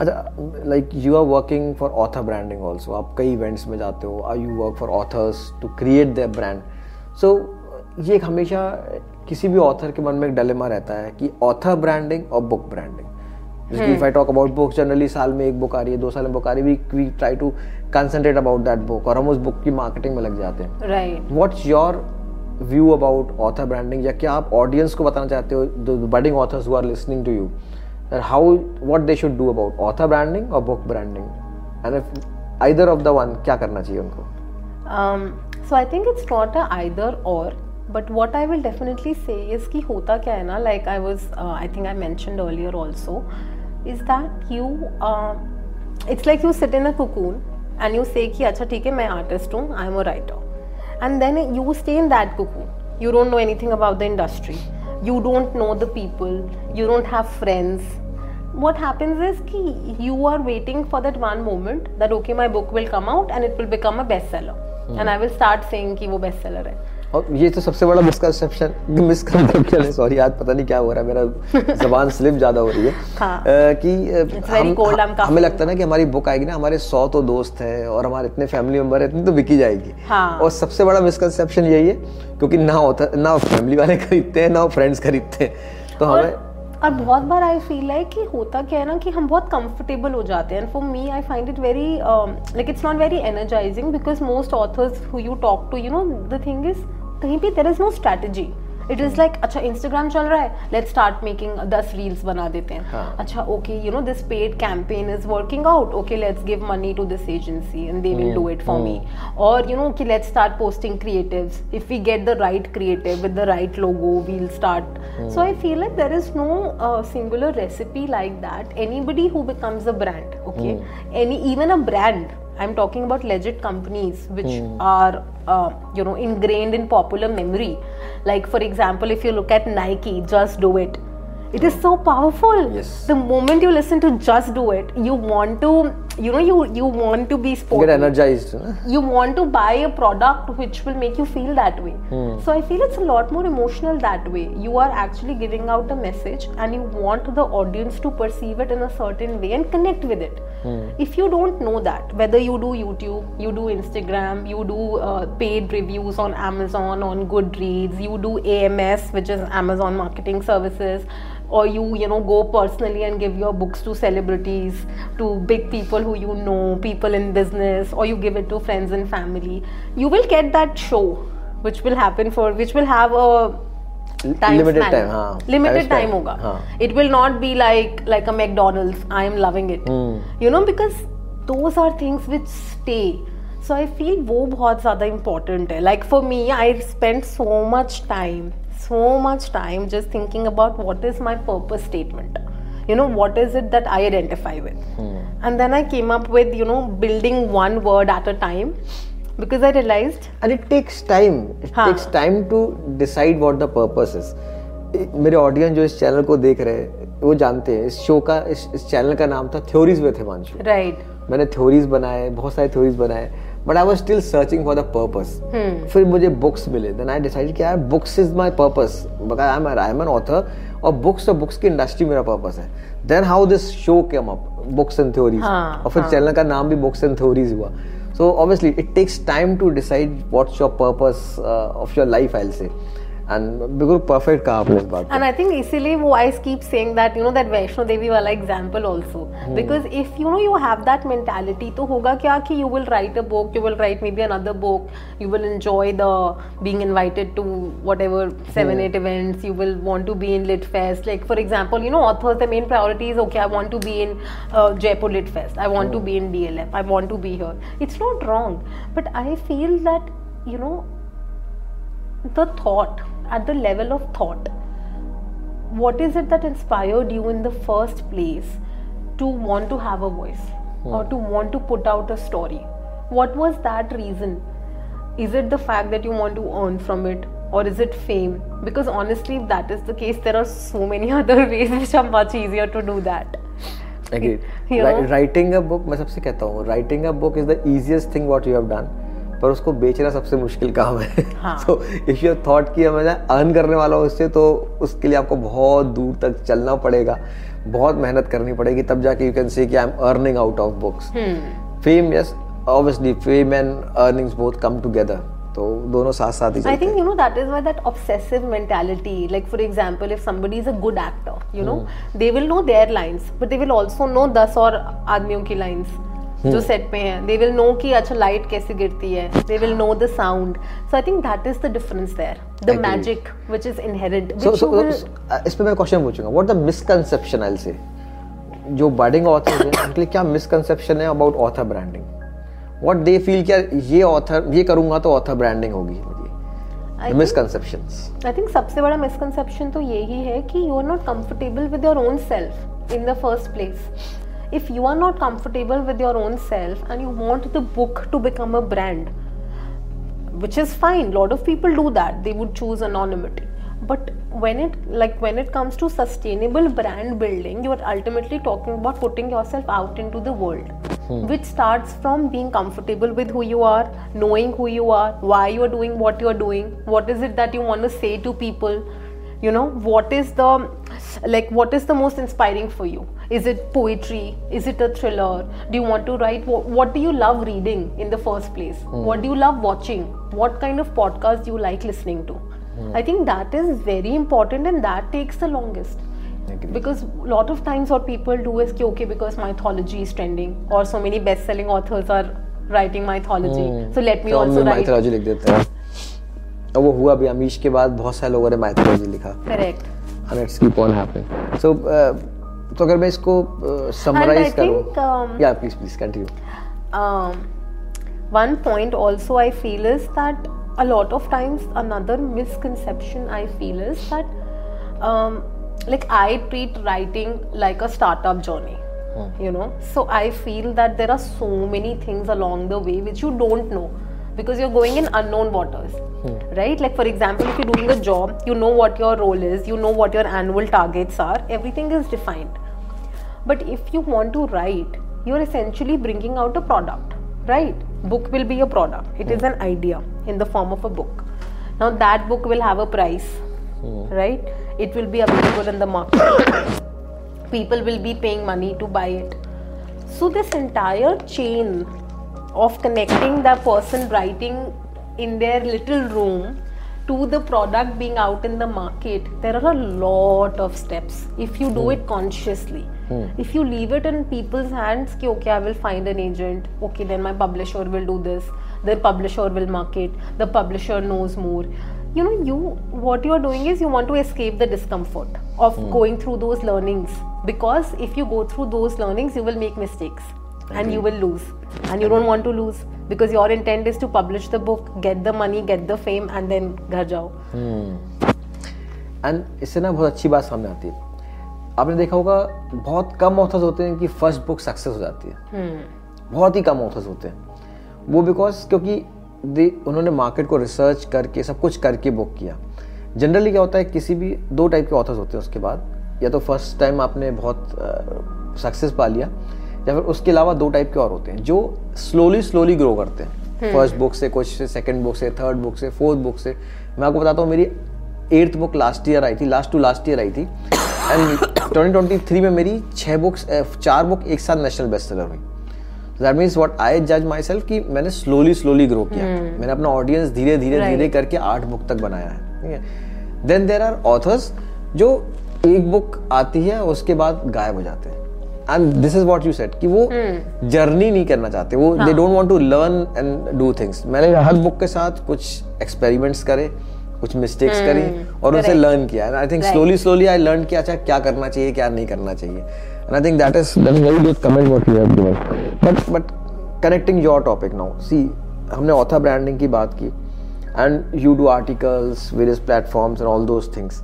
अच्छा like you are working for author branding also आप कई इवेंट्स में जाते हो I you work for authors to create their brand so ये एक हमेशा किसी भी ऑथर के मन में एक डलेमा रहता है कि ऑथर ब्रांडिंग और book branding if I talk about book generally साल में एक बुक आ रही है दो साल में बुक आ रही है we try to concentrate about that book और हम उस बुक की मार्केटिंग में लग जाते हैं। Right what's your view about author branding या क्या आप ऑडियंस को बताना चाहते हो the budding authors who are listening to you how what they should do about author branding और book branding and if either of the one क्या करना चाहिए उनको? So I think it's not a either or but what I will definitely say इसकी होता क्या है ना like I was I think I mentioned earlier also is that you it's like you sit in a cocoon and you say अच्छा ठीक है मैं artist हूँ I am a writer and then you stay in that cocoon you don't know anything about the industry you don't know the people you don't have friends what happens is कि you are waiting for that one moment that okay my book will come out and it will become a best seller and I will start saying कि वो best seller है. और ये तो सबसे बड़ा misconception misconception है। सॉरी आज पता नहीं क्या हो रहा है। मेरा जबान स्लिप ज़्यादा हो रही है। हाँ. कि हम, हम हमें लगता है ना कि हमारी बुक आएगी ना हमारे सौ तो दोस्त हैं और हमारे इतने फैमिली मेंबर है इतनी तो बिकी जाएगी। हाँ. और सबसे बड़ा मिसकंसेप्शन यही है क्योंकि ना होता ना फैमिली वाले खरीदते हैं ना फ्रेंड्स खरीदते हैं। तो हमें और बहुत बार आई फील लाइक कि होता क्या है ना कि हम बहुत कंफर्टेबल हो जाते हैं। For me I find it very like it's not very energizing because most authors who you talk to you know the thing is कहीं पे there is no strategy it is like अच्छा Instagram चल रहा है let start making दस reels बना देते हैं. हाँ. अच्छा okay you know this paid campaign is working out okay let's give money to this agency and they will do it for me और यू नो कि let's start posting creatives if we get the right creative with the right logo we'll start so I feel like there is no singular recipe like that anybody who becomes a brand okay any even a brand I'm talking about legit companies which mm. are, uh, you know, ingrained in popular memory. Like, for example, if you look at Nike, just do it. It is so powerful. Yes. The moment you listen to just do it, you want to you know you you want to be sporty get energized na? you want to buy a product which will make you feel that way so i feel it's a lot more emotional that way you are actually giving out a message and you want the audience to perceive it in a certain way and connect with it if you don't know that whether you do youtube you do instagram you do uh, paid reviews on amazon on goodreads you do ams which is amazon marketing services or you you know go personally and give your books to celebrities to big people who you know people in business or you give it to friends and family you will get that show which will happen for which will have a limited time हाँ. Limited time होगा. It will not be like like a McDonald's I am loving it you know because those are things which stay so I feel वो बहुत ज़्यादा important है. Like for me I spend so much time so much time just thinking about what is my purpose statement you know what is it that I identify with and then I came up with you know building one word at a time because i realized and it takes time. It हाँ. takes time to decide what the purpose is. मेरे audience जो इस channel को देख रहे हैं वो जानते हैं इस शो का इस, इस चैनल का नाम था थ्योरीज विद हिमांशु right. मैंने थ्योरीज बनाए बहुत सारे थ्योरीज बनाए but I was still searching for the purpose फिर मुझे बुक्स मिले। देन आई डिसाइड कि यार books is my purpose I am I am an author और बुक्स और बुक्स की इंडस्ट्री मेरा पर्पस है। Then how this show came up books and theories हाँ, और फिर हाँ. चैनल का नाम भी बुक्स एंड थ्योरीज हुआ। so obviously it takes time to decide what's your purpose uh, of your life i'll say. And बिल्कुल परफेक्ट कहा आपने इस बात को And I think इसीलिए वो I keep saying that you know that Vaishno Devi वाला example also because if you know you have that mentality तो होगा क्या कि you will write a book you will write maybe another book you will enjoy the being invited to whatever seven eight events you will want to be in lit fest like for example you know authors the main priority is okay I want to be in uh, Jaipur lit fest I want to be in DLF I want to be here it's not wrong but I feel that you know the thought at the level of thought what is it that inspired you in the first place to want to have a voice or to want to put out a story what was that reason is it the fact that you want to earn from it or is it fame because honestly if that is the case there are so many other ways which are much easier to do that Agreed. You know? Ri- writing a book मैं सबसे कहता हूँ writing a book is the easiest thing what you have done पर उसको बेचना सबसे मुश्किल काम है। सो इफ़ यू थॉट कि हमें अर्न करने वाला हो उससे तो उसके लिए आपको बहुत दूर तक चलना पड़ेगा। बहुत मेहनत करनी पड़ेगी तब जाके यू कैन सी कि I am earning out of books fame yes obviously fame and earnings both come together तो दोनों साथ साथ ही। I think you know that is why that obsessive mentality like for example if somebody is a good actor you know they will know their lines but they will also know दस और आदमियों की lines जो set पे हैं. They will know कि अच्छा light कैसे गिरती है. They will know the sound. So I think that is the difference there. The Agreed. magic which is inherent. so, Which so, you will, so, इस पे मैं क्वेश्चन पूछूँगा व्हाट द मिसकंसेप्शन आई से जो बडिंग ऑथर्स हैं उनके लिए क्या मिसकंसेप्शन है about author branding what they feel कि यार ये ऑथर ये करूँगा तो ऑथर ब्रांडिंग होगी मिसकंसेप्शंस सबसे बड़ा misconception तो यही है कि you are not comfortable with your own self in the first place. If you are not comfortable with your own self and you want the book to become a brand, which is fine, lot of people do that. They would choose anonymity. But when it like when it comes to sustainable brand building, you are ultimately talking about putting yourself out into the world. Hmm. Which starts from being comfortable with who you are, knowing who you are, why you are doing what you are doing, what is it that you want to say to people, you know what is the like what is the most inspiring for you? Is it poetry? Is it a thriller? Do you want to write? What, what do you love reading in the first place? Mm. what do you love watching? What kind of podcast you like listening to? Mm. i think that is very important and that takes the longest. Because a lot of times what people do is okay because mythology is trending or so many best-selling authors are writing mythology. Mm. so let me so also write. mythology like that. और वो हुआ भी अमीश के बाद बहुत सारे लोगों ने माइथोलॉजी लिखा correct and it's keep on happening so uh, तो अगर मैं इसको समराइज करूँ um, या please please continue um, one point also I feel is that a lot of times another misconception I feel is that um, like I treat writing like a startup journey. You know, so I feel that there are so many things along the way which you don't know because you're going in unknown waters, right? Like, for example, if you're doing a job, you know what your role is, you know what your annual targets are, everything is defined. But if you want to write, you're essentially bringing out a product, right? Book will be a product. It is an idea in the form of a book. Now that book will have a price, right? It will be available in the market. People will be paying money to buy it. So this entire chain of connecting that person writing in their little room to the product being out in the market, there are a lot of steps. If you do hmm. it consciously. Hmm. If you leave it in people's hands, ki, okay, I will find an agent, okay, then my publisher will do this, the publisher will market, the publisher knows more. You know, you what you are doing is you want to escape the discomfort of hmm. going through those learnings. Because if you go through those learnings, you will make mistakes and you will lose. And you don't want to lose because your intent is to publish the book get the money get the fame and then घर जाओ. And इससे ना बहुत अच्छी बात सामने आती है। आपने देखा होगा बहुत कम ऑथर्स होते हैं कि फ़र्स्ट बुक सक्सेस हो जाती है। बहुत ही कम ऑथर्स होते हैं। वो बिकॉज़ क्योंकि दे उन्होंने मार्केट को रिसर्च करके सब कुछ करके बुक किया। जनरली क्या होता है किसी भी दो टाइप के ऑथर्स होते हैं उसके बाद। या तो फ़र्स्ट टाइम आपने बहुत सक्सेस पा लिया या फिर उसके अलावा दो टाइप के और होते हैं जो स्लोली स्लोली ग्रो करते हैं। फ़र्स्ट बुक से कुछ से सेकेंड बुक से थर्ड बुक से फोर्थ बुक से। मैं आपको बताता हूँ मेरी एट्थ बुक लास्ट ईयर आई थी लास्ट टू लास्ट ईयर आई थी। एंड ट्वेंटी ट्वेंटी थ्री में मेरी छः बुक्स चार बुक एक साथ नेशनल बेस्ट सेलर हुई। दैट मीन्स व्हाट आई जज माई सेल्फ कि मैंने स्लोली स्लोली ग्रो किया। मैंने अपना ऑडियंस धीरे धीरे. धीरे करके आठ बुक तक बनाया है। ठीक है? देन देर आर ऑथर्स जो एक बुक आती है उसके बाद गायब हो जाते हैं। And this is what you said कि वो जर्नी नहीं करना चाहते वो they don't want to learn and do things मैंने हर बुक के साथ कुछ एक्सपेरिमेंट्स करे कुछ मिस्टेक्स hmm. करी और उसे correct. लर्न किया. And I think slowly slowly I learn किया अच्छा क्या करना चाहिए क्या नहीं करना चाहिए. And I think that is that is very good comment what you have given but but connecting your topic now see हमने ऑथर ब्रांडिंग की बात की and you do articles various platforms and all those things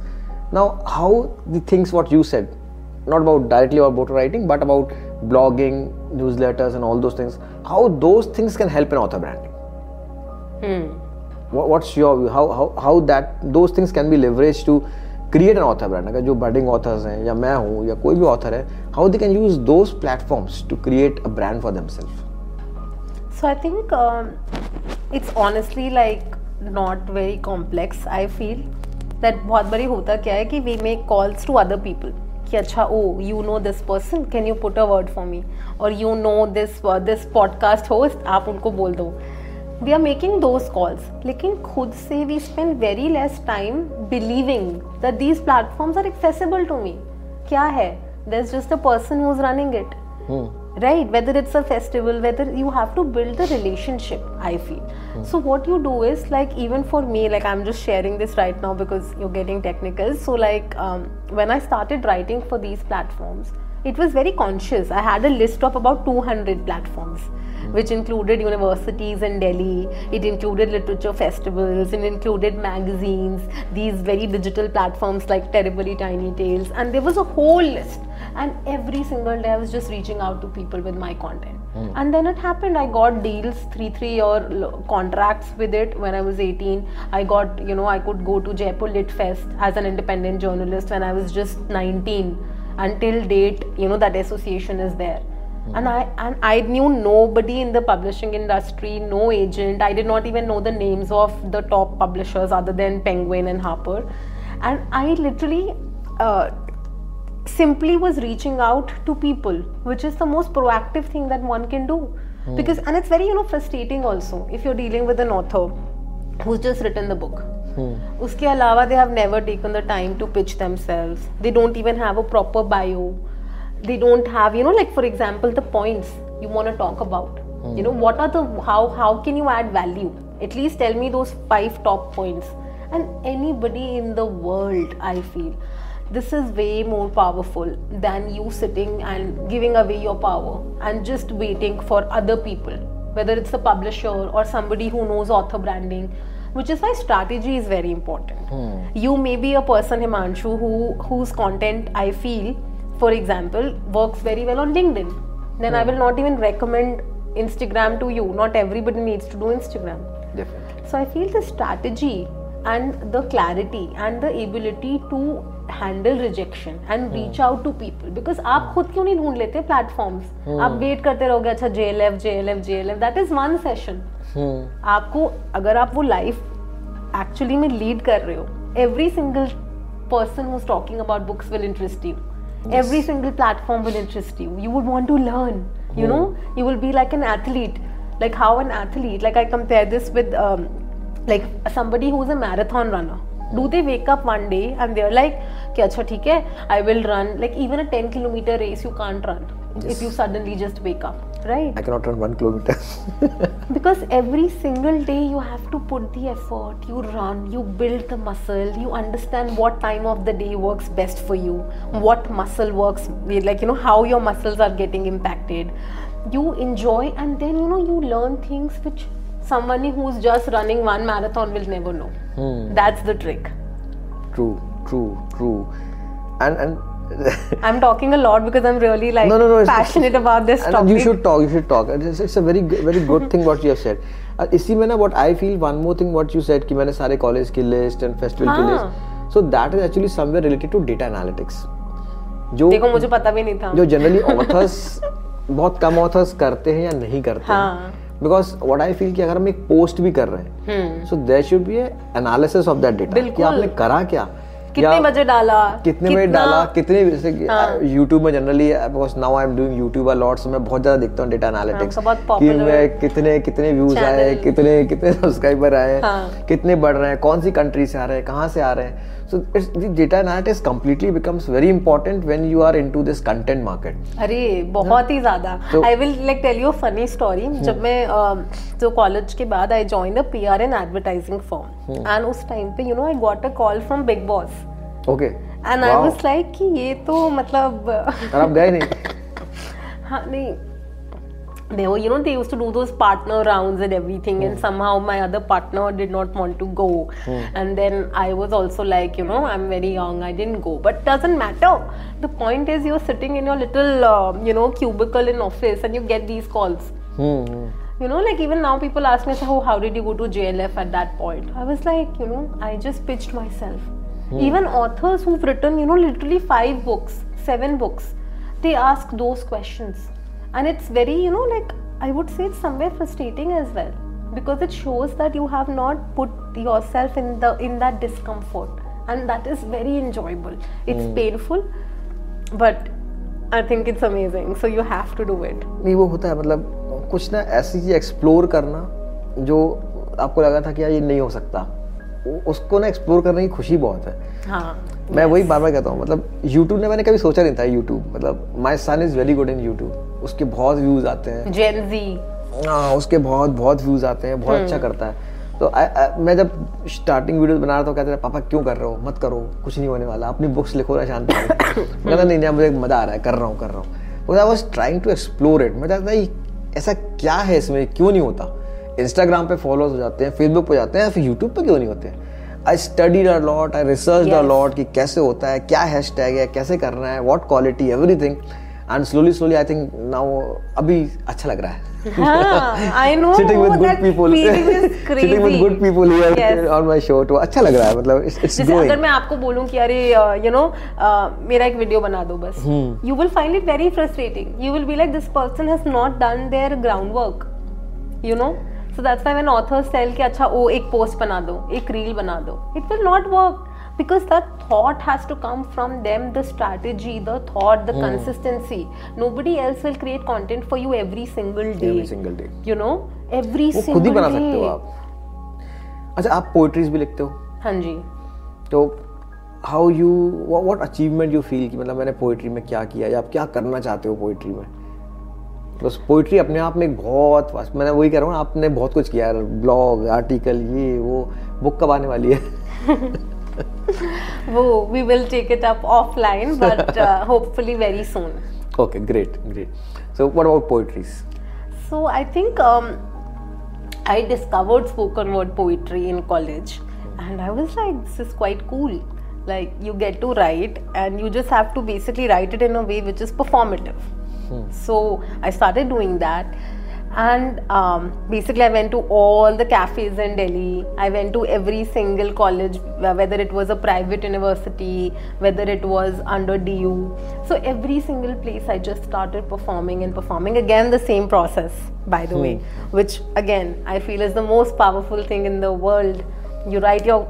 now how the things what you said not about directly about book writing but about blogging newsletters and all those things how those things can help in author branding what, what's your view how, how how that those things can be leveraged to create an author brand अगर जो budding authors हैं या मैं हूँ या कोई भी author है how they can use those platforms to create a brand for themselves So I think um, it's honestly like not very complex. I feel that बहुत बारी होता क्या है कि we make calls to other people कि अच्छा ओ you know this person can you put a word for me और you know this this podcast host आप उनको बोल दो. We are making those calls लेकिन खुद से we spend very less time believing that these platforms are accessible to me क्या है? This just a person who is running it right whether it's a festival whether you have to build the relationship i feel. So what you do is like even for me like i'm just sharing this right now because you're getting technical. So like um, when i started writing for these platforms it was very conscious. I had a list of about 200 platforms hmm. which included universities in delhi. It included literature festivals. It included magazines. These very digital platforms like terribly tiny tales. And there was a whole list. And every single day i was just reaching out to people with my content. Hmm. And then it happened. I got deals 3 3 year contracts with it when i was 18 i got you know i could go to jaipur lit fest as an independent journalist when i was just 19 until date you know that association is there. And i and i knew nobody in the publishing industry no agent. I did not even know the names of the top publishers other than penguin and harper. And i literally uh, simply was reaching out to people which is the most proactive thing that one can do. Because and it's very you know frustrating also if you're dealing with an author who's just written the book उसके अलावा they have never taken the time to pitch themselves they don't even have a proper bio they don't have you know like for example the points you want to talk about you know what are the how how can you add value at least tell me those five top points and anybody in the world i feel this is way more powerful than you sitting and giving away your power and just waiting for other people whether it's a publisher or somebody who knows author branding which is why strategy is very important you may be a person himanshu who whose content i feel for example works very well on linkedin then i will not even recommend instagram to you not everybody needs to do instagram definitely so I feel the strategy and the clarity and the ability to handle rejection and reach out to people because आप खुद क्यों नहीं ढूंढ लेते platforms आप wait करते रहोगे अच्छा J L F J L F J L F that is one session hmm. आपको अगर आप वो लाइफ एक्चुअली में लीड कर रहे हो every single person who talking about books will interest you every single platform will interest you you would want to learn you know you will be like an athlete like how an athlete like I compare this with like somebody who's a marathon runner do they wake up one day and they are like कि अच्छा ठीक है I will run like even a ten kilometer race you can't run yes. if you suddenly just wake up right? I cannot run one kilometer. Because every single day you have to put the effort you run you build the muscle you understand what time of the day works best for you what muscle works like you know how your muscles are getting impacted. You enjoy and then you know you learn things which someone who's just running one marathon will never know. Hmm. that's the trick. True true true. And and I'm talking a lot because I'm really like no, no, no, passionate it's, it's, about this topic. You should talk. You should talk. It's, it's a very very good thing what you have said. Uh, इसी में ना what I feel one more thing what you said कि मैंने सारे college की list and festival की list. So that is actually somewhere related to data analytics. जो देखो मुझे पता भी नहीं था. जो generally authors बहुत कम authors करते हैं या नहीं करते हैं. बिकॉज़ वट आई फील कि अगर हम एक पोस्ट भी कर रहे हैं so there should be analysis of that data कि आपने करा क्या कितने बजे डाला? कितने बजे डाला? कितने जैसे यूट्यूब में generally because now I am doing YouTube lots मैं बहुत ज़्यादा देखता हूँ डेटा एनालिटिक्स कि मैं कितने कितने व्यूज़ आए कितने कितने सब्सक्राइबर आए हाँ. कितने बढ़ रहे हैं कौन सी कंट्री से आ रहे हैं कहाँ से आ रहे हैं। So it's the data analytics completely becomes very important when you are into this content market. अरे बहुत ही ज़्यादा। I will like tell you funny story जब मैं जो कॉलेज के बाद I join the PR and advertising firm and उस टाइम पे you know I got a call from Bigg Boss okay and I was like कि ये तो मतलब आप गए नहीं? हाँ नहीं। They were you know they used to do those partner rounds and everything mm. and somehow my other partner did not want to go mm. and then i was also like you know i'm very young i didn't go but doesn't matter the point is you're sitting in your little uh, you know cubicle in office and you get these calls mm. you know like even now people ask me oh how did you go to jlf at that point i was like you know i just pitched myself hmm. even authors who've written you know literally five books seven books they ask those questions and it's very you know like i would say it's somewhere frustrating as well because it shows that you have not put yourself in the in that discomfort and that is very enjoyable it's mm. painful but I think it's amazing so you have to do it नहीं वो होता है मतलब कुछ ना ऐसी चीज explore करना जो आपको लगा था कि यार ये नहीं हो सकता उसको ना एक्सप्लोर करने की खुशी बहुत है हाँ, मैं वही बार बार कहता हूँ मतलब यूट्यूब ने मैंने कभी सोचा नहीं था यूट्यूब मतलब my son is very good in YouTube उसके बहुत व्यूज़ आते हैं। जेन जी हाँ उसके बहुत बहुत व्यूज़ आते हैं बहुत अच्छा हम्म। करता है। तो आ, आ, मैं जब स्टार्टिंग वीडियो बना रहा था कहते थे पापा क्यों कर रहे हो? मत करो कुछ नहीं होने वाला अपनी बुक्स लिखो ना शांत कहता नहीं नहीं मुझे मज़ा आ रहा है कर रहा हूँ कर रहा हूँ। I was trying to explore it मैं चाहता ऐसा क्या है इसमें? क्यों नहीं होता? इंस्टाग्राम पे फॉलोअर्स हो जाते हैं फेसबुक पे जाते हैं फिर यूट्यूब पे क्यों नहीं होते? I studied a lot I research a lot कि कैसे होता है क्या हैश टैग है कैसे करना है what quality everything and slowly slowly I think now अभी अच्छा लग रहा है. I know sitting with good people sitting with good people here on my show तो अच्छा लग रहा है मतलब इट्स ग्रोइंग अगर मैं आपको बोलूँ कि अरे यू नो मेरा एक वीडियो बना दो बस. You will find it very frustrating you will be like this person has not done their ground work you know so that's why when authors tell कि अच्छा ओ एक पोस्ट बना दो एक रील बना दो it will not work because that thought has to come from them the strategy the thought the consistency no else will create content for you every single day single day you know every खुद ही बना सकते हो आप। अच्छा आप poetries भी लिखते हो? हाँ जी। तो how you what achievement you feel कि मतलब मैंने पोइट्री में क्या किया या आप क्या करना चाहते हो पोइट्री में? प्लस पोइट्री अपने आप में बहुत मैंने वही कह रहा हूँ आपने बहुत कुछ किया ब्लॉग आर्टिकल ये वो बुक कब आने वाली है? वो we will take it up offline but hopefully very soon okay great great so what about poetries so I think I discovered spoken word poetry in college and I was like this is quite cool like you get to write and you just have to basically write it in a way which is performative hmm. so i started doing that and um, basically i went to all the cafes in delhi i went to every single college whether it was a private university whether it was under du so every single place i just started performing and performing again the same process by the hmm. way which again i feel is the most powerful thing in the world you write your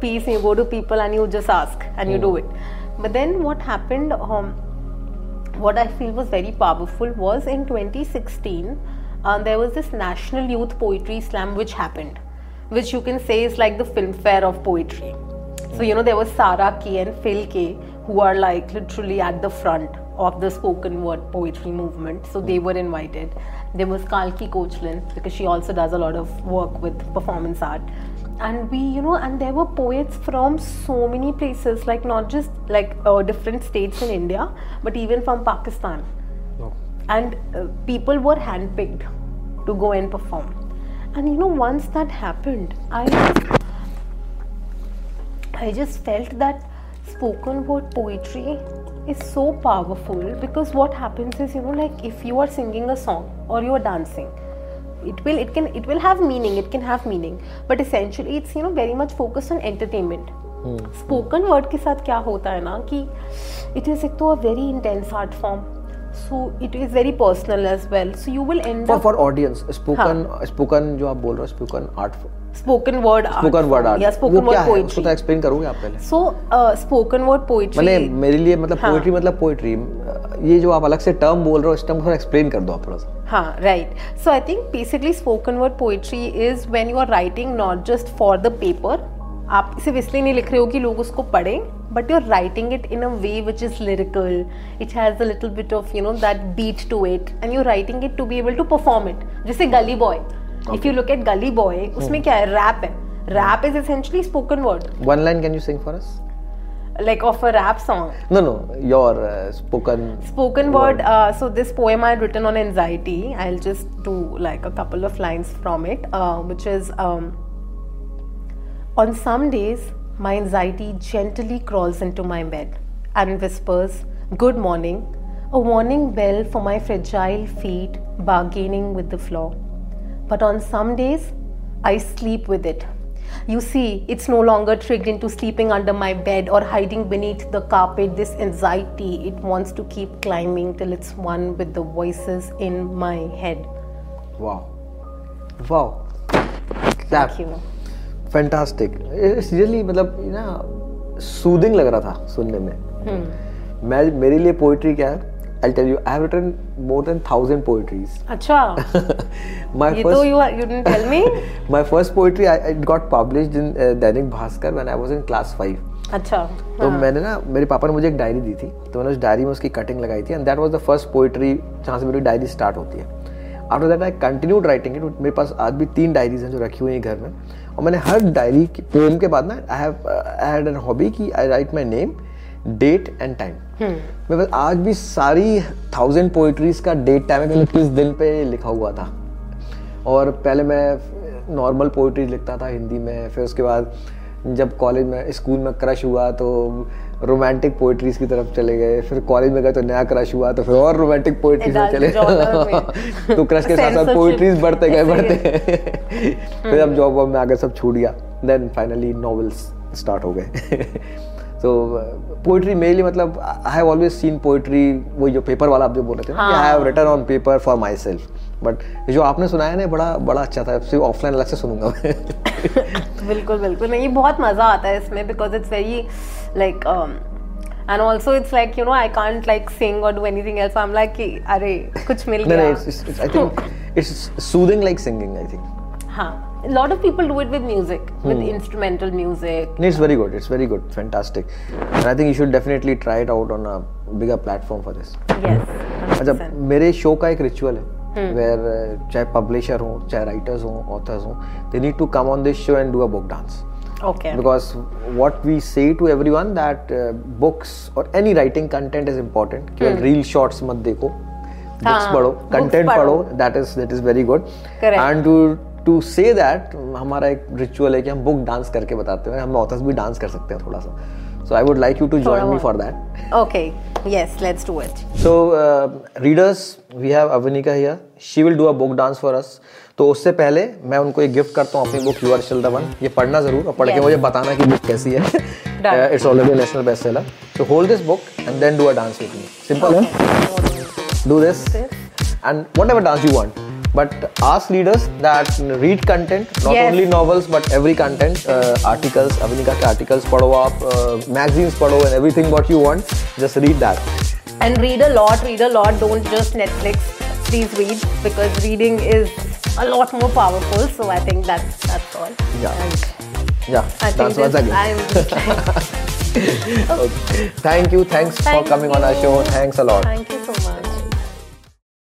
piece and you go to people and you just ask and hmm. you do it but then what happened um, what i feel was very powerful was in 2016 uh, there was this National Youth Poetry Slam which happened, which you can say is like the film fair of poetry. So, you know, there was Sarah K and Phil K who are like literally at the front of the spoken word poetry movement. So they were invited. There was Kalki Kochlin because she also does a lot of work with performance art. And we, you know, and there were poets from so many places, like not just like uh, different states in India, but even from Pakistan. And uh, people were handpicked to go and perform. And you know once that happened i just, i just felt that spoken word poetry is so powerful because what happens is you know like if you are singing a song or you are dancing it will it can it will have meaning it can have meaning but essentially it's you know very much focused on entertainment spoken hmm. Word के साथ क्या होता है ना कि it is एक तो a very intense art form so it is very personal as well so you will end for, up for audience spoken हाँ. spoken जो आप बोल रहे हो spoken art spoken word spoken word art या spoken word poetry उसको तो explain करोगे आप पहले। सो स्पोकन वर्ड पोएट्री मैंने मेरे लिए मतलब पोएट्री हाँ. मतलब पोएट्री ये जो आप अलग से टर्म बोल रहे हो इस टर्म को एक्सप्लेन कर दो आप थोड़ा सा। हाँ right so I think basically spoken word poetry is when you are writing not just for the paper आप सिर्फ़ इसलिए नहीं लिख रहे हो कि लोग उसको पढ़ें but you're writing it in a way which is lyrical. It has a little bit of you know that beat to it and you're writing it to be able to perform it. जैसे gully boy. okay. if you look at gully boy उसमें क्या है rap है rap is essentially spoken word one line can you sing for us like of a rap song no no your uh, spoken spoken word, word uh, so this poem i had written on anxiety i'll just do like a couple of lines from it uh, which is um, on some days my anxiety gently crawls into my bed and whispers, Good morning, a warning bell for my fragile feet bargaining with the floor. But on some days, I sleep with it. You see, it's no longer tricked into sleeping under my bed or hiding beneath the carpet. This anxiety, it wants to keep climbing till it's one with the voices in my head. Wow. Wow. Thank you. Fantastic really मतलब ना soothing लग रहा था सुनने में hmm. मैं मेरे लिए पोइट्री क्या है I'll tell you, I have written more than thousand poetries. अच्छा. my ये first, तो you you didn't tell me. my first poetry I, it got published in uh, Dainik Bhaskar when I was in class five. अच्छा. तो हाँ. मैंने ना मेरे पापा ने मुझे एक डायरी दी थी तो मैंने उस डायरी में उसकी कटिंग लगाई थी and that was the first poetry जहाँ से मेरी डायरी स्टार्ट होती है after that I continued writing it मेरे पास आज भी तीन डायरीज हैं जो रखी हुई हैं घर में और मैंने हर डायरी पोएम के बाद ना I have I had an hobby कि I write my name date and time मैं बस आज भी सारी थाउज़ेंड पोइट्रीज का डेट टाइम है किस दिन पे लिखा हुआ था। और पहले मैं नॉर्मल पोइट्री लिखता था हिंदी में फिर उसके बाद जब कॉलेज में स्कूल में क्रश हुआ तो रोमांटिक पोइट्रीज की तरफ़ चले गए फिर कॉलेज में गए तो नया क्रश हुआ तो फिर और रोमांटिक पोइट्रीज में चले। गए तो क्रश के साथ साथ पोइट्रीज बढ़ते गए बढ़ते गए। फिर अब जॉब वॉब में आगे सब छूट गया। देन फाइनली नॉवेल्स स्टार्ट हो गए। तो पोइट्री मेनली मतलब I have always seen poetry वो जो पेपर वाला आप जो बोल रहे थे I have written on paper for myself but जो आपने सुनाया ना बड़ा बड़ा अच्छा था सिर्फ़ ऑफलाइन अलग से सुनूँगा मैं बिल्कुल बिल्कुल नहीं बहुत मज़ा आता है इसमें because it's very like and also it's like you know I can't like sing or do anything else. I'm like, अरे कुछ मिल गया. No, no, it's, it's, I think it's soothing like singing. I think. हाँ. A lot of people do it with music, hmm. with instrumental music. It's very good. It's very good. Fantastic. And I think you should definitely try it out on a bigger platform for this. Yes. अच्छा मेरे show का एक ritual है where hmm. uh, चाहे publisher हो चाहे writers हो authors हो they need to come on this show and do a book dance okay because what we say to everyone that uh, books or any writing content is important केवल hmm. reel shots मत देखो books पढ़ो content पढ़ो that is that is very good Correct. and to say that हमारा एक ritual है कि हम बुक डांस करके बताते हैं हम ऑथर्स भी डांस कर सकते हैं थोड़ा सा। So I would like you to join me for that okay yes let's do it so readers we have Avinika here she will do a book dance for us तो उससे पहले मैं उनको एक गिफ्ट करता हूँ अपनी बुक यू आर शिल द वन ये पढ़ना ज़रूर और पढ़ के मुझे बताना कि बुक कैसी है। It's already national best seller so hold this book and then do a dance with me simple do this and whatever dance you want but ask readers that read content not Yes. only novels but every content uh, articles avanika ke articles padho aap uh, magazines padho and everything what you want just read that And read a lot, read a lot. Don't just Netflix. Please read because reading is a lot more powerful. So I think that's that's all. Yeah. And yeah I think once again I'm okay. thank you thanks for Thank coming on our show thanks a lot Thank you